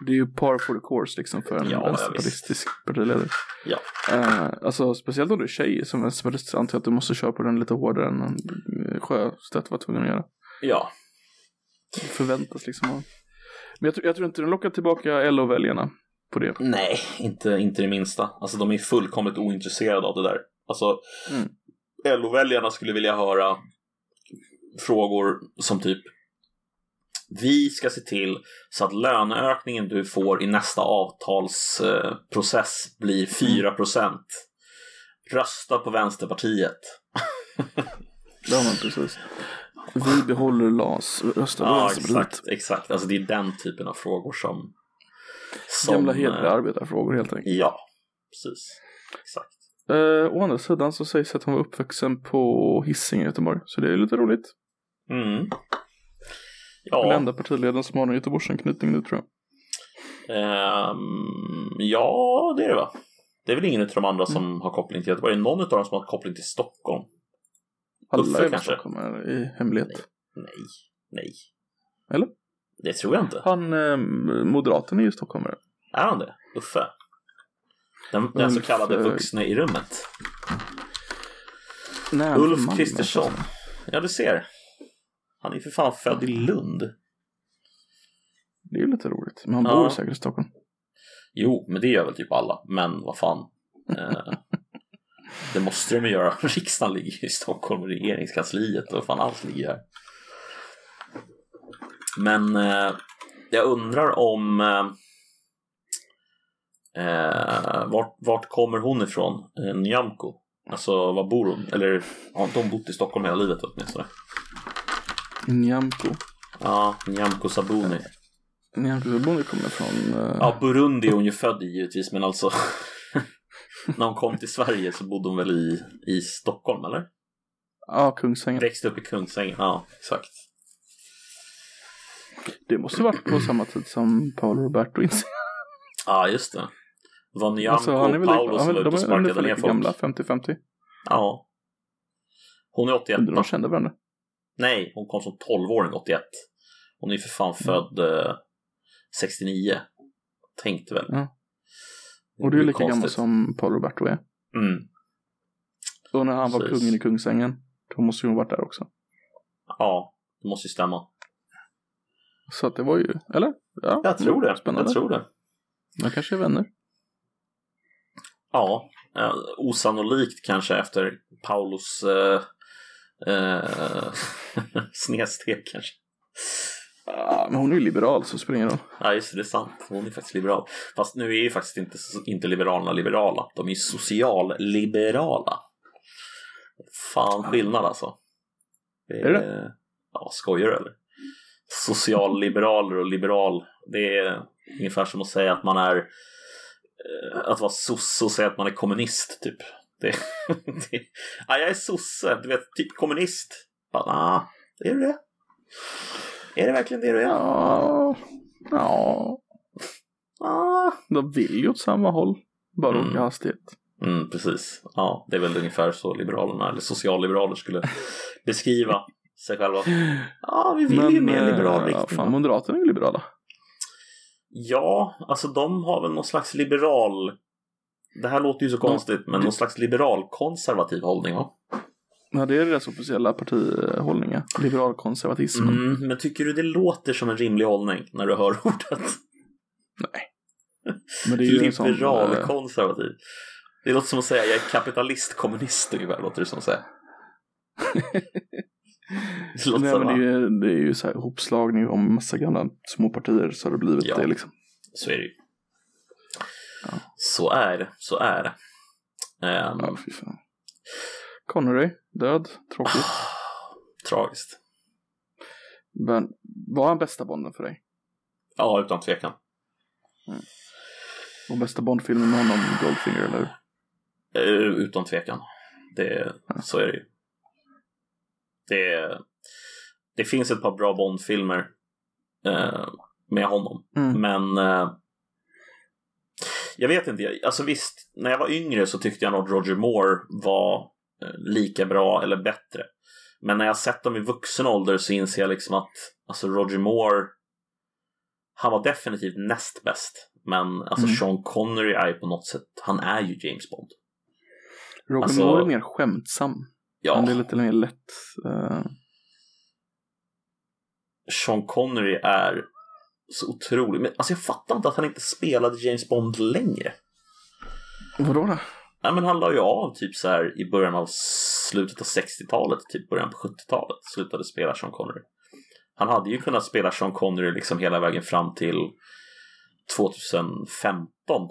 Det är ju par for the course liksom för en Ja, ja, vänsterpartistisk partiledare. Ja. Eh, alltså speciellt om du är tjej som vänsterpartist antar jag att du måste köra på den lite hårdare än eh, Sjöstedt var tvungen att göra. Ja. Det förväntas liksom. Men jag, tror- jag tror inte den lockar tillbaka LO-väljarna på det. Nej, inte, inte det minsta. Alltså de är fullkomligt ointresserade av det där. Alltså, Mm. LO-väljarna skulle vilja höra frågor som typ vi ska se till så att löneökningen du får i nästa avtalsprocess blir 4% Rösta på Vänsterpartiet. Ja, men precis. Vi behåller LAS, rösta på Ja, Vänsterpartiet. exakt, exakt. Alltså det är den typen av frågor som... som Gamla hederliga eh, arbetarfrågor helt enkelt. Ja, precis. Exakt. Eh, å andra sidan så sägs att han var uppvuxen på Hisingen i Göteborg. Så det är lite roligt. Mm. Den Ja, enda partiledaren som har en Göteborgsanknytning nu tror jag. ehm, ja, det är det va? Det är väl ingen av de andra som har koppling till Göteborg. Är det någon av dem som har koppling till Stockholm? Alla kanske? stockholmare i hemlighet. Nej, nej. Eller? Det tror jag inte. Han, eh, moderaten är ju stockholmare. Är han det? Uffe? Den, den så kallade eh, vuxne i rummet. Nej, Ulf Kristersson. Ja, du ser. Han är för fan född i Lund. Det är ju lite roligt. Men han Ja. bor säkert i Stockholm. Jo, men det gör väl typ alla. Men vad fan. Det måste de ju göra. Riksdagen ligger i Stockholm och regeringskansliet och fan allt ligger här. Men eh, jag undrar om eh, eh, vart, vart kommer hon ifrån? Eh, Nyamko? Alltså var bor hon? Eller har inte hon bott i Stockholm hela livet åtminstone? Nyamko. Ja, Nyamko Sabuni. Nyamko Sabuni kommer från... eh, Ja, Burundi är hon ju född i givetvis, men alltså när hon kom till Sverige så bodde hon väl i, i Stockholm, eller? ja, Kungsängen. Växte upp i Kungsängen, ja, exakt. Det måste varit på samma tid som Paolo Roberto inser. Ja, just det. Var Nyamko Alltså, och Paolo lika, som var ute och sparkade ner folk? gamla, 50-50. Ja. Hon är 81 Undrar om då. de kände varandra. Nej, hon kom som 12-åring 81. Hon är för fan född eh, 69. Tänkte väl. Ja. Och du är lika gammal konstigt. som Paolo Roberto är. Mm. Och när han var Precis. kungen i Kungsängen, då måste hon varit där också. Ja, det måste ju stämma. Så att det var ju, eller? Ja, Jag tror det. Spännande. Jag tror det. De kanske är vänner. Ja, eh, osannolikt kanske efter Paulos eh, eh, snedsteg kanske. Men hon är ju liberal så ingen roll. Ja, just det, det är sant. Hon är faktiskt liberal. Fast nu är ju faktiskt inte, inte liberalerna liberala. De är ju socialliberala. Fan skillnad alltså. Det Är det? Ja, skojar du eller? Socialliberaler och liberal, det är ungefär som att säga att man är eh, att vara sosse och säga att man är kommunist typ. Det, det, ja, jag är sosse, du vet, typ kommunist. Bara, ah, är du det? Är det verkligen det du är? Ja, ja. Ah. De vill ju åt samma håll. Bara Mm. olika hastighet. Mm, precis. Ja, det är väl ungefär så Liberalerna, eller socialliberaler skulle beskriva sig själva. Ja, vi vill ju mer eh, liberal ja, riktning. fan, Moderaterna är ju liberala. Ja, alltså de har väl någon slags liberal... Det här låter ju så konstigt, men någon slags liberal-konservativ hållning va? Ja, det är deras officiella partihållningar. Liberalkonservatismen. Mm, men tycker du det låter som en rimlig hållning när du hör ordet? Men det är ju sån... eh, Liberal-konservativ. Det låter som att säga jag är kapitalist-kommunist ungefär, låter det som att säga. Det låter Nej, men det är ju, det är ju så här hopslagning om massa gamla små partier så har det blivit Ja. det liksom. Så är det ju. Ja. Så är det, så är det. Ehm, Ja, fy fan. Connery, död, tråkigt. tragiskt. Men var han bästa Bonden för dig? Ja, utan tvekan. Och bästa Bondfilmen med honom, Goldfinger, eller hur? Eh, Utan tvekan. Det, så är det ju. Det, det finns ett par bra Bond-filmer eh, med honom. Mm. Men eh, jag vet inte, alltså visst, när jag var yngre så tyckte jag nog Roger Moore var lika bra eller bättre. Men när jag sett dem i vuxen ålder så inser jag liksom att alltså Roger Moore, han var definitivt näst bäst. Men alltså Mm. Sean Connery är ju på något sätt, han är ju James Bond. Roger Alltså- Moore är mer skämtsam. Ja, Han är lite mer lätt. eh, Sean Connery är så otrolig. Men alltså jag fattar inte att han inte spelade James Bond längre. vadå då? Nej, men han la ju av typ så här i början av slutet av 60-talet, typ början på 70-talet. Slutade spela Sean Connery. Han hade ju kunnat spela Sean Connery liksom hela vägen fram till 2015.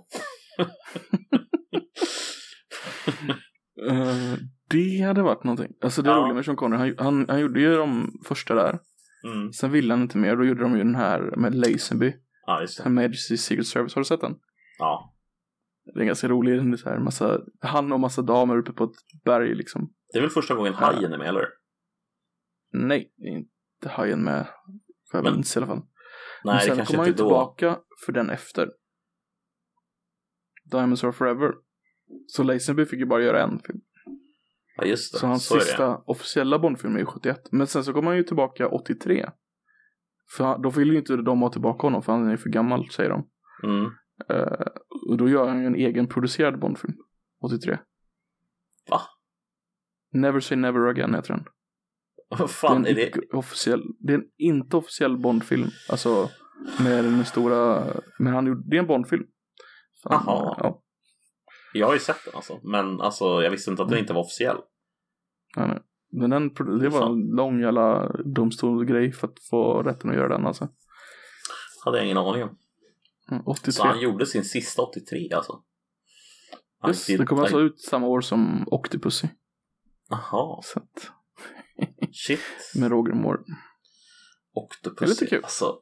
Eh, det hade varit någonting. Alltså det Ja. roliga med Sean Connery, han, han, han gjorde ju de första där. Mm. Sen ville han inte mer, då gjorde de ju den här med Lazenby. Ja, just det. Her Majesty's Secret Service, har du sett den? Ja. Det är ganska rolig, det så här massa, han och massa damer uppe på ett berg liksom. Det är väl första gången. Hajen är med, eller? Nej, det inte hajen med. Får jag Men- minns i alla fall. Men Nej, det sen kanske kom han ju då. tillbaka för den efter. Diamonds Are Forever. Så Lazenby fick ju bara göra en film. Ja, just det. Så hans Så det. sista officiella Bondfilm är ju 71. Men sen så kom han ju tillbaka 83. För han- då vill ju inte de ha tillbaka honom för han är för gammal säger de. Mm. Eh, och då gör han ju en egen producerad Bondfilm. 83. Va? Never Say Never Again heter den. Vad Det är fan är det? icke-officiell, det är en inte officiell Bondfilm. Alltså med den stora, men han gjorde, det är en Bondfilm. Jaha. Ja, Jag har ju sett den alltså. Men alltså, jag visste inte att den inte var officiell. nej, nej. Men den, det var en lång jävla domstolsgrej för att få rätten att göra den alltså. Hade jag ingen aning om. Mm, 83. Så han gjorde sin sista 83 alltså? Han Yes, det kom alltså ut samma år som Octopussy. Jaha, Så att, shit. med Roger Moore. Octopussy. Det är lite kul. Alltså.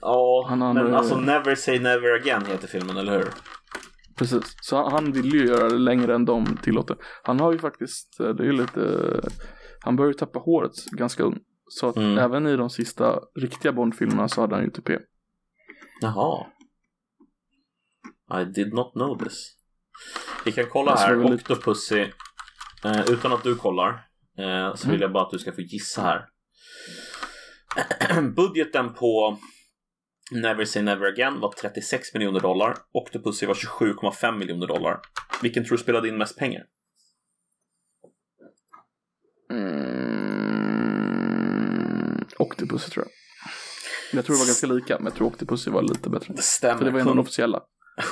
Ja, Han men alltså Never Say Never Again heter filmen, eller hur? Precis, så han, han vill ju göra det längre än de tillåter. Han har ju faktiskt, eh, det är ju lite, han börjar ju tappa håret ganska ung. Så att Mm. även i de sista riktiga Bond-filmerna så hade han ju tupé. Jaha. I did not know this. Vi kan kolla här, lite- Octopussy. Eh, utan att du kollar eh, så Mm. vill jag bara att du ska få gissa här. Budgeten på Never Say Never Again var 36 miljoner dollar. Octopussy var 27,5 miljoner dollar. Vilken tror du spelade in mest pengar? Mm, Octopussy tror jag. Jag tror det var ganska lika, men jag tror Octopussy var lite bättre. Det stämmer. För det var en av de officiella.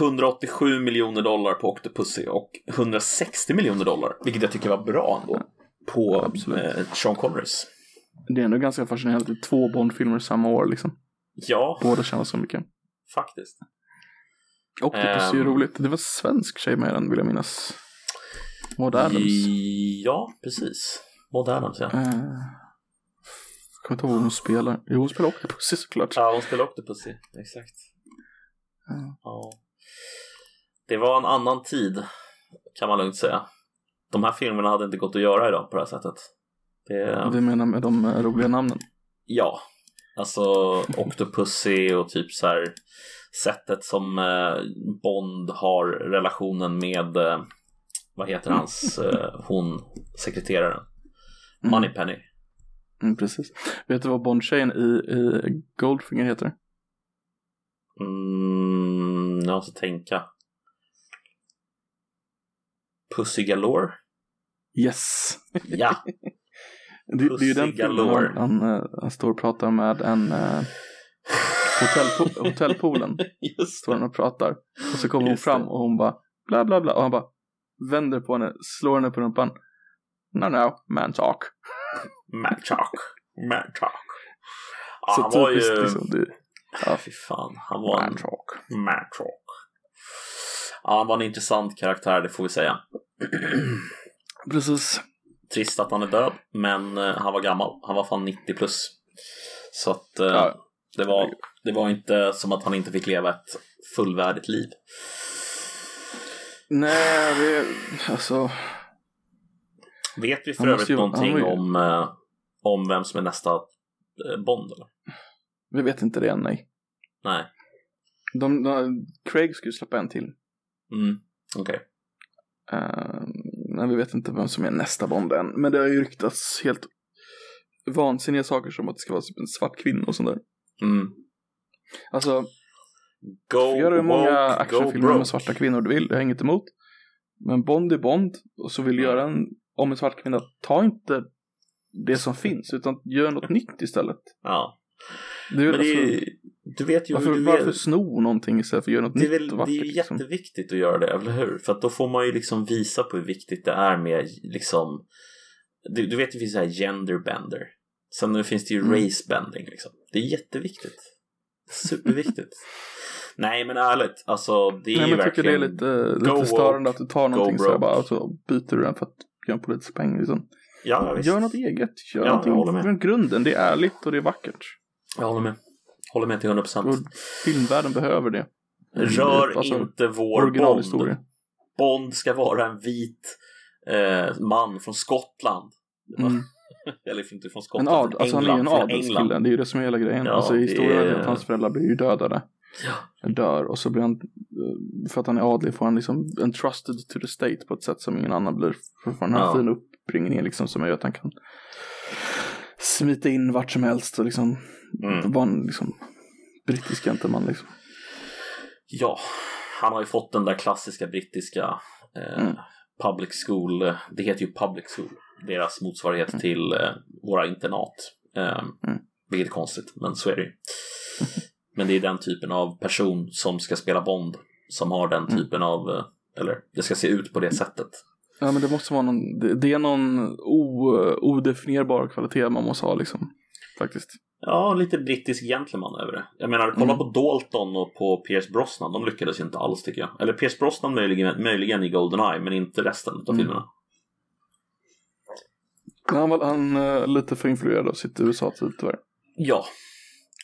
187 miljoner dollar på Octopussy och 160 miljoner dollar, vilket jag tycker var bra ändå, på Absolut. eh, Sean Connerys. Det är ändå ganska fascinerande att det är två Bond-filmer samma år liksom. Ja, Båda tjänar så mycket. faktiskt. Octopussy är Ehm. roligt. Det var en svensk tjej med den vill jag minnas. Maud Adams. Ja, precis. Maud Adams, ja. Jag kommer inte ihåg vad hon spelar. Jo, hon spelar Octopussy såklart. Ja, hon spelar Octopussy. Exakt. Ja. Ja. Det var en annan tid, kan man lugnt säga. De här filmerna hade inte gått att göra idag på det här sättet. Det, Det menar med de eh, roliga namnen. Ja, alltså Octopussy och typ så här sättet som eh, Bond har relationen med, eh, vad heter hans, hon, sekreteraren, Mm. Moneypenny. Mm, precis. Vet du vad Bond-tjejen i, i Goldfinger heter? Mm, jag måste tänka. Pussy Galore? Yes! Ja, Det, det är ju den filmen galore. han, han, eh, han står och pratar med en uh, hotellpo- hotellpoolen. Står han och pratar. Och så kommer hon Just fram det. och hon bara bla bla bla. Och han bara vänder på henne, slår henne på rumpan. No no, man talk. Man talk. Ja, så han var ju, liksom. Det, ja fy fan, han var en talk. man talk. Ja, han var en intressant karaktär, det får vi säga. Precis. Trist att han är död, men eh, han var gammal. Han var fan 90 plus. Så att eh, Ja. det, var, det var inte som att han inte fick leva ett fullvärdigt liv. Nej, det alltså. Vet vi för övrigt ju- någonting ju- om, eh, om vem som är nästa eh, Bond? Eller? Vi vet inte det än, nej. Nej. De, de, Craig skulle släppa en till. Mm. Okej. Uh, men vi vet inte vem som är nästa Bond än. Men det har ju ryktats helt vansinniga saker som att det ska vara typ en svart kvinna och sånt där. Mm. Alltså, Go, får göra hur många actionfilmer med svarta kvinnor du vill, det har inget emot. Men Bond är Bond, och så vill du göra en om en svart kvinna, ta inte det som finns, utan gör något nytt istället. Ja. Det är, Men det är, alltså, du vet ju varför, du varför vet, sno någonting istället för att göra något det är, nytt och det vackert? är ju liksom? jätteviktigt att göra det, eller hur? För att då får man ju liksom visa på hur viktigt det är med liksom Du, du vet det finns så här genderbender Sen nu finns det ju Mm. racebending liksom Det är jätteviktigt Superviktigt Nej men ärligt, alltså det är Nej, ju men jag tycker det är verkligen lite, lite störande att du tar någonting så bara och så byter du den för att göra en politisk poäng. Liksom. Ja, visst. Gör något eget. Gör Ja, någonting från grunden. Det är ärligt och det är vackert. Jag håller med Håller med till 100% Och filmvärlden behöver det. Rör Alltså, inte vår. Bond Bond ska vara en vit eh, man från Skottland Mm. Eller inte från En Skottland, ad, från alltså han är ju en England, adelskille. England. Det är ju det som är hela grejen. Ja, alltså historien är- att hans föräldrar blir ju dödade. Ja. Dör och så blir han, eh, för att han är adlig får han liksom entrusted to the state på ett sätt som ingen annan blir. För att få den här Ja. fina uppbringningen liksom som gör att han kan smita in vart som helst och liksom Mm. vara en liksom brittisk gentleman liksom. Ja, han har ju fått den där klassiska brittiska eh, Mm. public school, det heter ju public school, deras motsvarighet till eh, våra internat. Eh, Mm. Vilket är konstigt, men så är det ju. Men det är den typen av person som ska spela Bond som har den Mm. typen av, eh, eller det ska se ut på det sättet. Ja men det måste vara någon, det, det är någon o, odefinierbar kvalitet man måste ha liksom. Faktiskt. Ja, lite brittisk gentleman över det. Jag menar, kolla Mm. på Dalton och på Pierce Brosnan, de lyckades inte alls tycker jag. Eller Pierce Brosnan möjligen, möjligen i Goldeneye, men inte resten av Mm. filmerna. Han var han, är lite för influerad av sitt USA-tid tyvärr. Ja.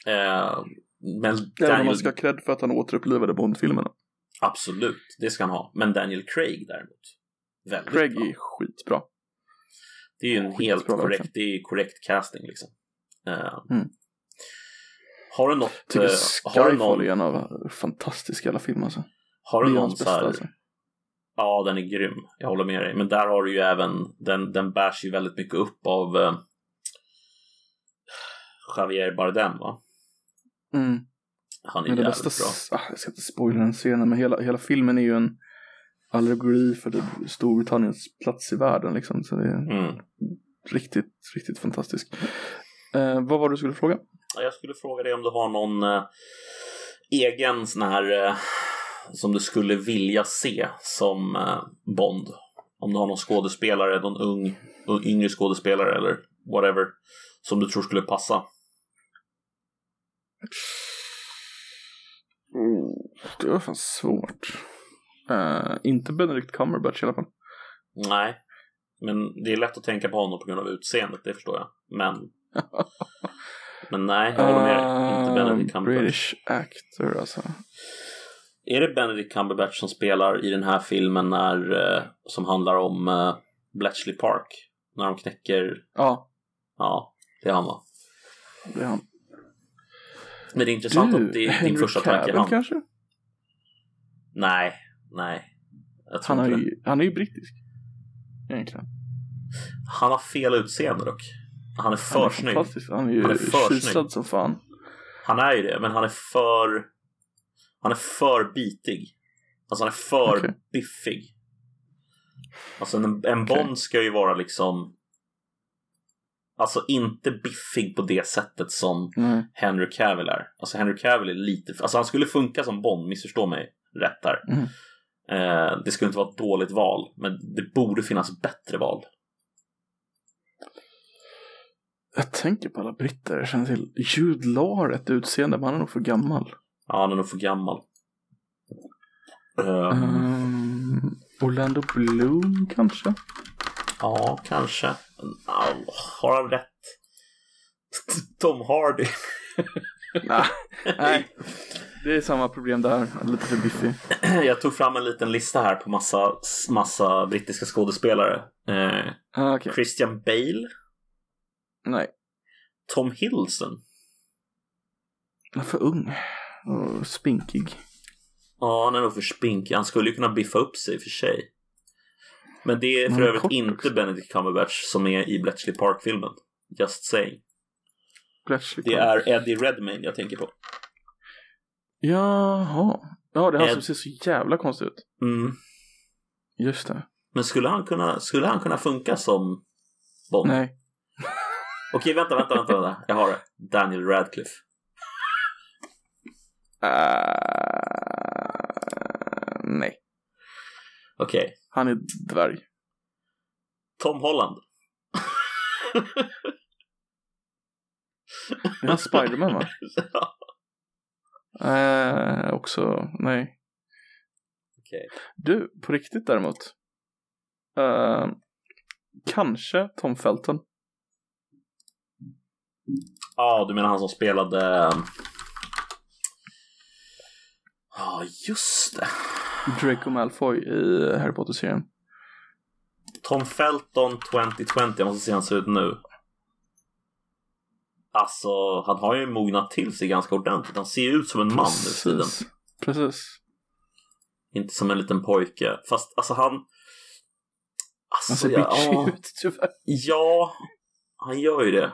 Eh, men Även om Daniel, man ska ha cred för att han återupplivade Bond-filmerna. absolut, det ska han ha. Men Daniel Craig däremot. Väldigt Craig bra. är skitbra. Det är ju en skitbra helt korrekt, det är korrekt casting liksom. Eh, Mm. Har du något, Tycker eh, har du någon, är en av fantastiska alla filmer alltså. har du någon hans så bästa här, alltså. ja den är grym, jag håller med dig. Men där har du ju även, den, den bärs ju väldigt mycket upp av eh, Javier Bardem va? Mm. Han är Men det jävligt bästa, bra. ah, jag ska inte spoila den scenen, men hela, hela filmen är ju en allegori för det, Storbritanniens plats i världen liksom. Så det är Mm. riktigt, riktigt fantastiskt. Eh, vad var det du skulle fråga? Ja, Jag skulle fråga dig om du har någon eh, egen sån här eh, som du skulle vilja se som eh, Bond. Om du har någon skådespelare, någon ung, ung yngre skådespelare eller whatever som du tror skulle passa. Oh, det var fan svårt. Eh, inte Benedict Cumberbatch i alla fall. Nej, men det är lätt att tänka på honom på grund av utseendet, det förstår jag. Men, men nej, jag håller med. Inte Benedict Eh, Cumberbatch. British actor alltså. Är det Benedict Cumberbatch som spelar i den här filmen när, eh, som handlar om eh, Bletchley Park? När de knäcker, Ja, ja, det är han va? det är han. Men det är intressant att det är din första tanke han. kanske? Nej, nej. Han är, inte det. ju, han är ju brittisk. Egentligen. Han har fel utseende dock. Han är för Han är snygg. Han är ju Han är för snygg. som fan. Han är ju det, men han är för... Han är för bitig. Alltså han är för Okej. biffig. Alltså en, en Okej. Bond ska ju vara liksom... Alltså inte biffig på det sättet som Nej. Henry Cavill är. Alltså Henry Cavill är lite... Alltså han skulle funka som Bond, missförstå mig rätt där. Mm. Eh, det skulle inte vara ett dåligt val, men det borde finnas bättre val. Jag tänker på alla britter jag känner till. Jude Law har ett utseende, men han är nog för gammal. Ja, han är nog för gammal. Um, Orlando Bloom kanske? Ja, kanske. Har han rätt? Tom Hardy. Nej, nej. Det är samma problem där. Lite för biffig. Jag tog fram en liten lista här på massa, massa brittiska skådespelare. Eh, Ah, okej. Christian Bale, Nej, Tom Hiddleston. han är för ung. Och spinkig. Ja, han är nog för spinkig. Han skulle ju kunna biffa upp sig i och för sig. Men det är för övrigt kort inte. Benedict Cumberbatch som är i Bletchley Park-filmen. Just saying. Bletchley Det Park. är Eddie Redmayne jag tänker på. Jaha. Ja, det är han Ed- som ser så jävla konstig ut. Mm. Just det. Men skulle han kunna, skulle han kunna funka som Bond? Nej. Okej, vänta, vänta, vänta, vänta. Jag har det. Daniel Radcliffe. Uh, nej. Okej. Han är dvärg. Tom Holland. Det är han Spiderman va? Ja, Uh, också, nej. Okej. Du, på riktigt däremot. Uh, kanske Tom Felton. Ja, du menar han som spelade... ehm, Ja, just det. Draco Malfoy i Harry Potter-serien. Tom Felton 2020, jag måste se hur han ser ut nu. Alltså, han har ju mognat till sig ganska ordentligt. Han ser ju ut som en man nu för tiden. Precis. Precis. Inte som en liten pojke. Fast alltså han... Han Alltså, ser ja, bitchig ja, ut tyvärr. ja, han gör ju det.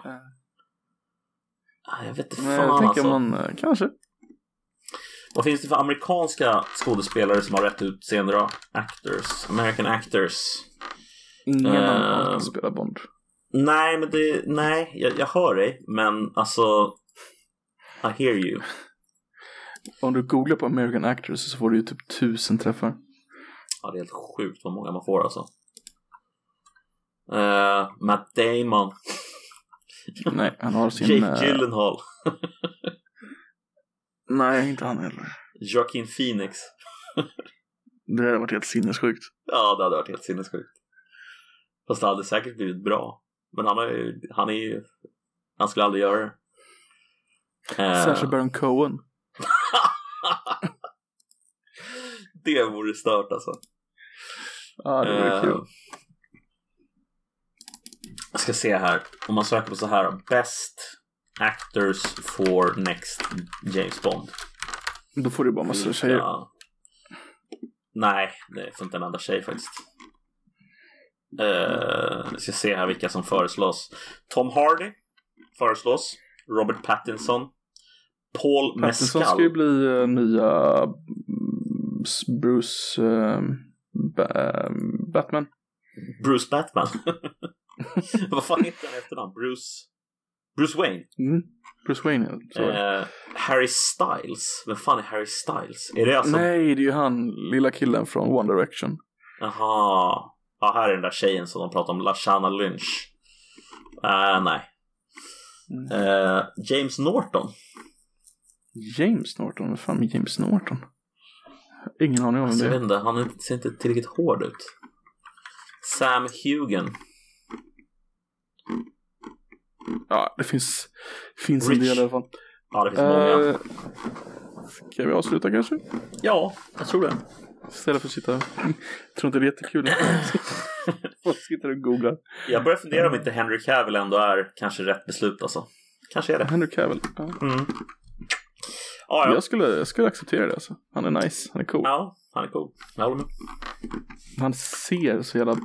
Ah, Jag vet inte fan jag tänker alltså. man, eh, kanske. Vad finns det för amerikanska skådespelare som har rätt utseende då? Actors. American actors. Ingen annan kan spela Bond. Nej, men det... Nej, jag, jag hör dig. Men alltså... I hear you. Om du googlar på American Actors så får du ju typ tusen träffar. Ja, det är helt sjukt vad många man får alltså. Uh, Matt Damon. Nej, han har sin... Jake eh, Gyllenhaal. nej, inte han heller. Joaquin Phoenix. Det hade varit helt sinnessjukt. Ja, det hade varit helt sinnessjukt. Fast det hade säkert blivit bra. Men han är ju... Han, är ju, han skulle aldrig göra det. Eh, Sacha Baron Cohen. det vore stört alltså. Ja, det vore Eh, kul. Jag ska se här. Om man söker på så här. Best actors for next James Bond. Då får du bara massa tjejer. Ja. Nej, det får inte en enda tjej faktiskt. Uh, jag ska se här vilka som föreslås. Tom Hardy föreslås. Robert Pattinson. Paul Pattinson Mescal. ska ju bli uh, nya mm, Bruce eh, ba- Batman. Bruce Batman. Vad fan heter han efternamn? Bruce... Bruce Wayne. Mm. Bruce Wayne, ja. så. Eh, Harry Styles. Vem fan är Harry Styles? Är det alltså... Nej, det är ju han, lilla killen från One Direction. Jaha. Ja, här är den där tjejen som de pratar om. Lashana Lynch. Uh, nej. Eh, James Norton. James Norton, vad fan är James Norton? Ingen aning om vem Alltså, det jag vet inte, han ser inte tillräckligt hård ut. Sam Hugen. Ja, det finns, finns en del i alla fall. Ja, det finns många. Eh, ska vi avsluta kanske? Ja, jag tror det. Istället för att sitta... Jag tror inte det är jättekul. Folk sitter och googlar. Jag börjar fundera om inte Henry Cavill ändå är kanske rätt beslut alltså. Kanske är det. Henry Cavill. Ja. Mm. Ja, ja. Jag, skulle, jag skulle acceptera det alltså. Han är nice, han är cool. ja, han är cool. Jag håller med. Han ser så jävla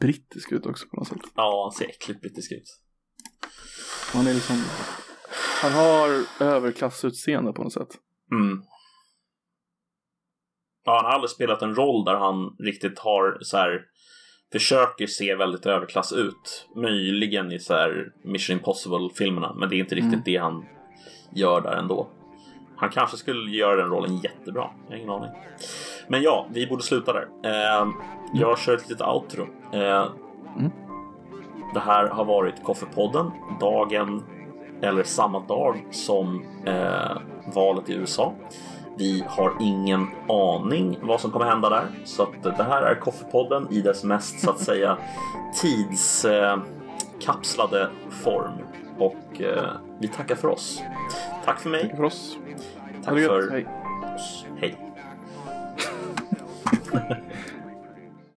brittisk ut också på något sätt. Ja, han ser äckligt brittisk ut. Han är liksom... Han har överklassutseende på något sätt. Mm. Ja, han har aldrig spelat en roll där han riktigt har så här försöker se väldigt överklass ut. Möjligen i så här Mission Impossible-filmerna, men det är inte riktigt Mm. det han gör där ändå. Han kanske skulle göra den rollen jättebra, jag har ingen aning. Men ja, vi borde sluta där. Eh, jag kör ett litet outro. Eh, Mm. Det här har varit Koffepodden, dagen eller samma dag som eh, valet i USA. Vi har ingen aning vad som kommer hända där, så att det här är Koffepodden i dess mest så att säga tidskapslade eh, form. Och eh, vi tackar för oss. Tack för mig. Tack för oss. Tack för Hej. oss. Hej.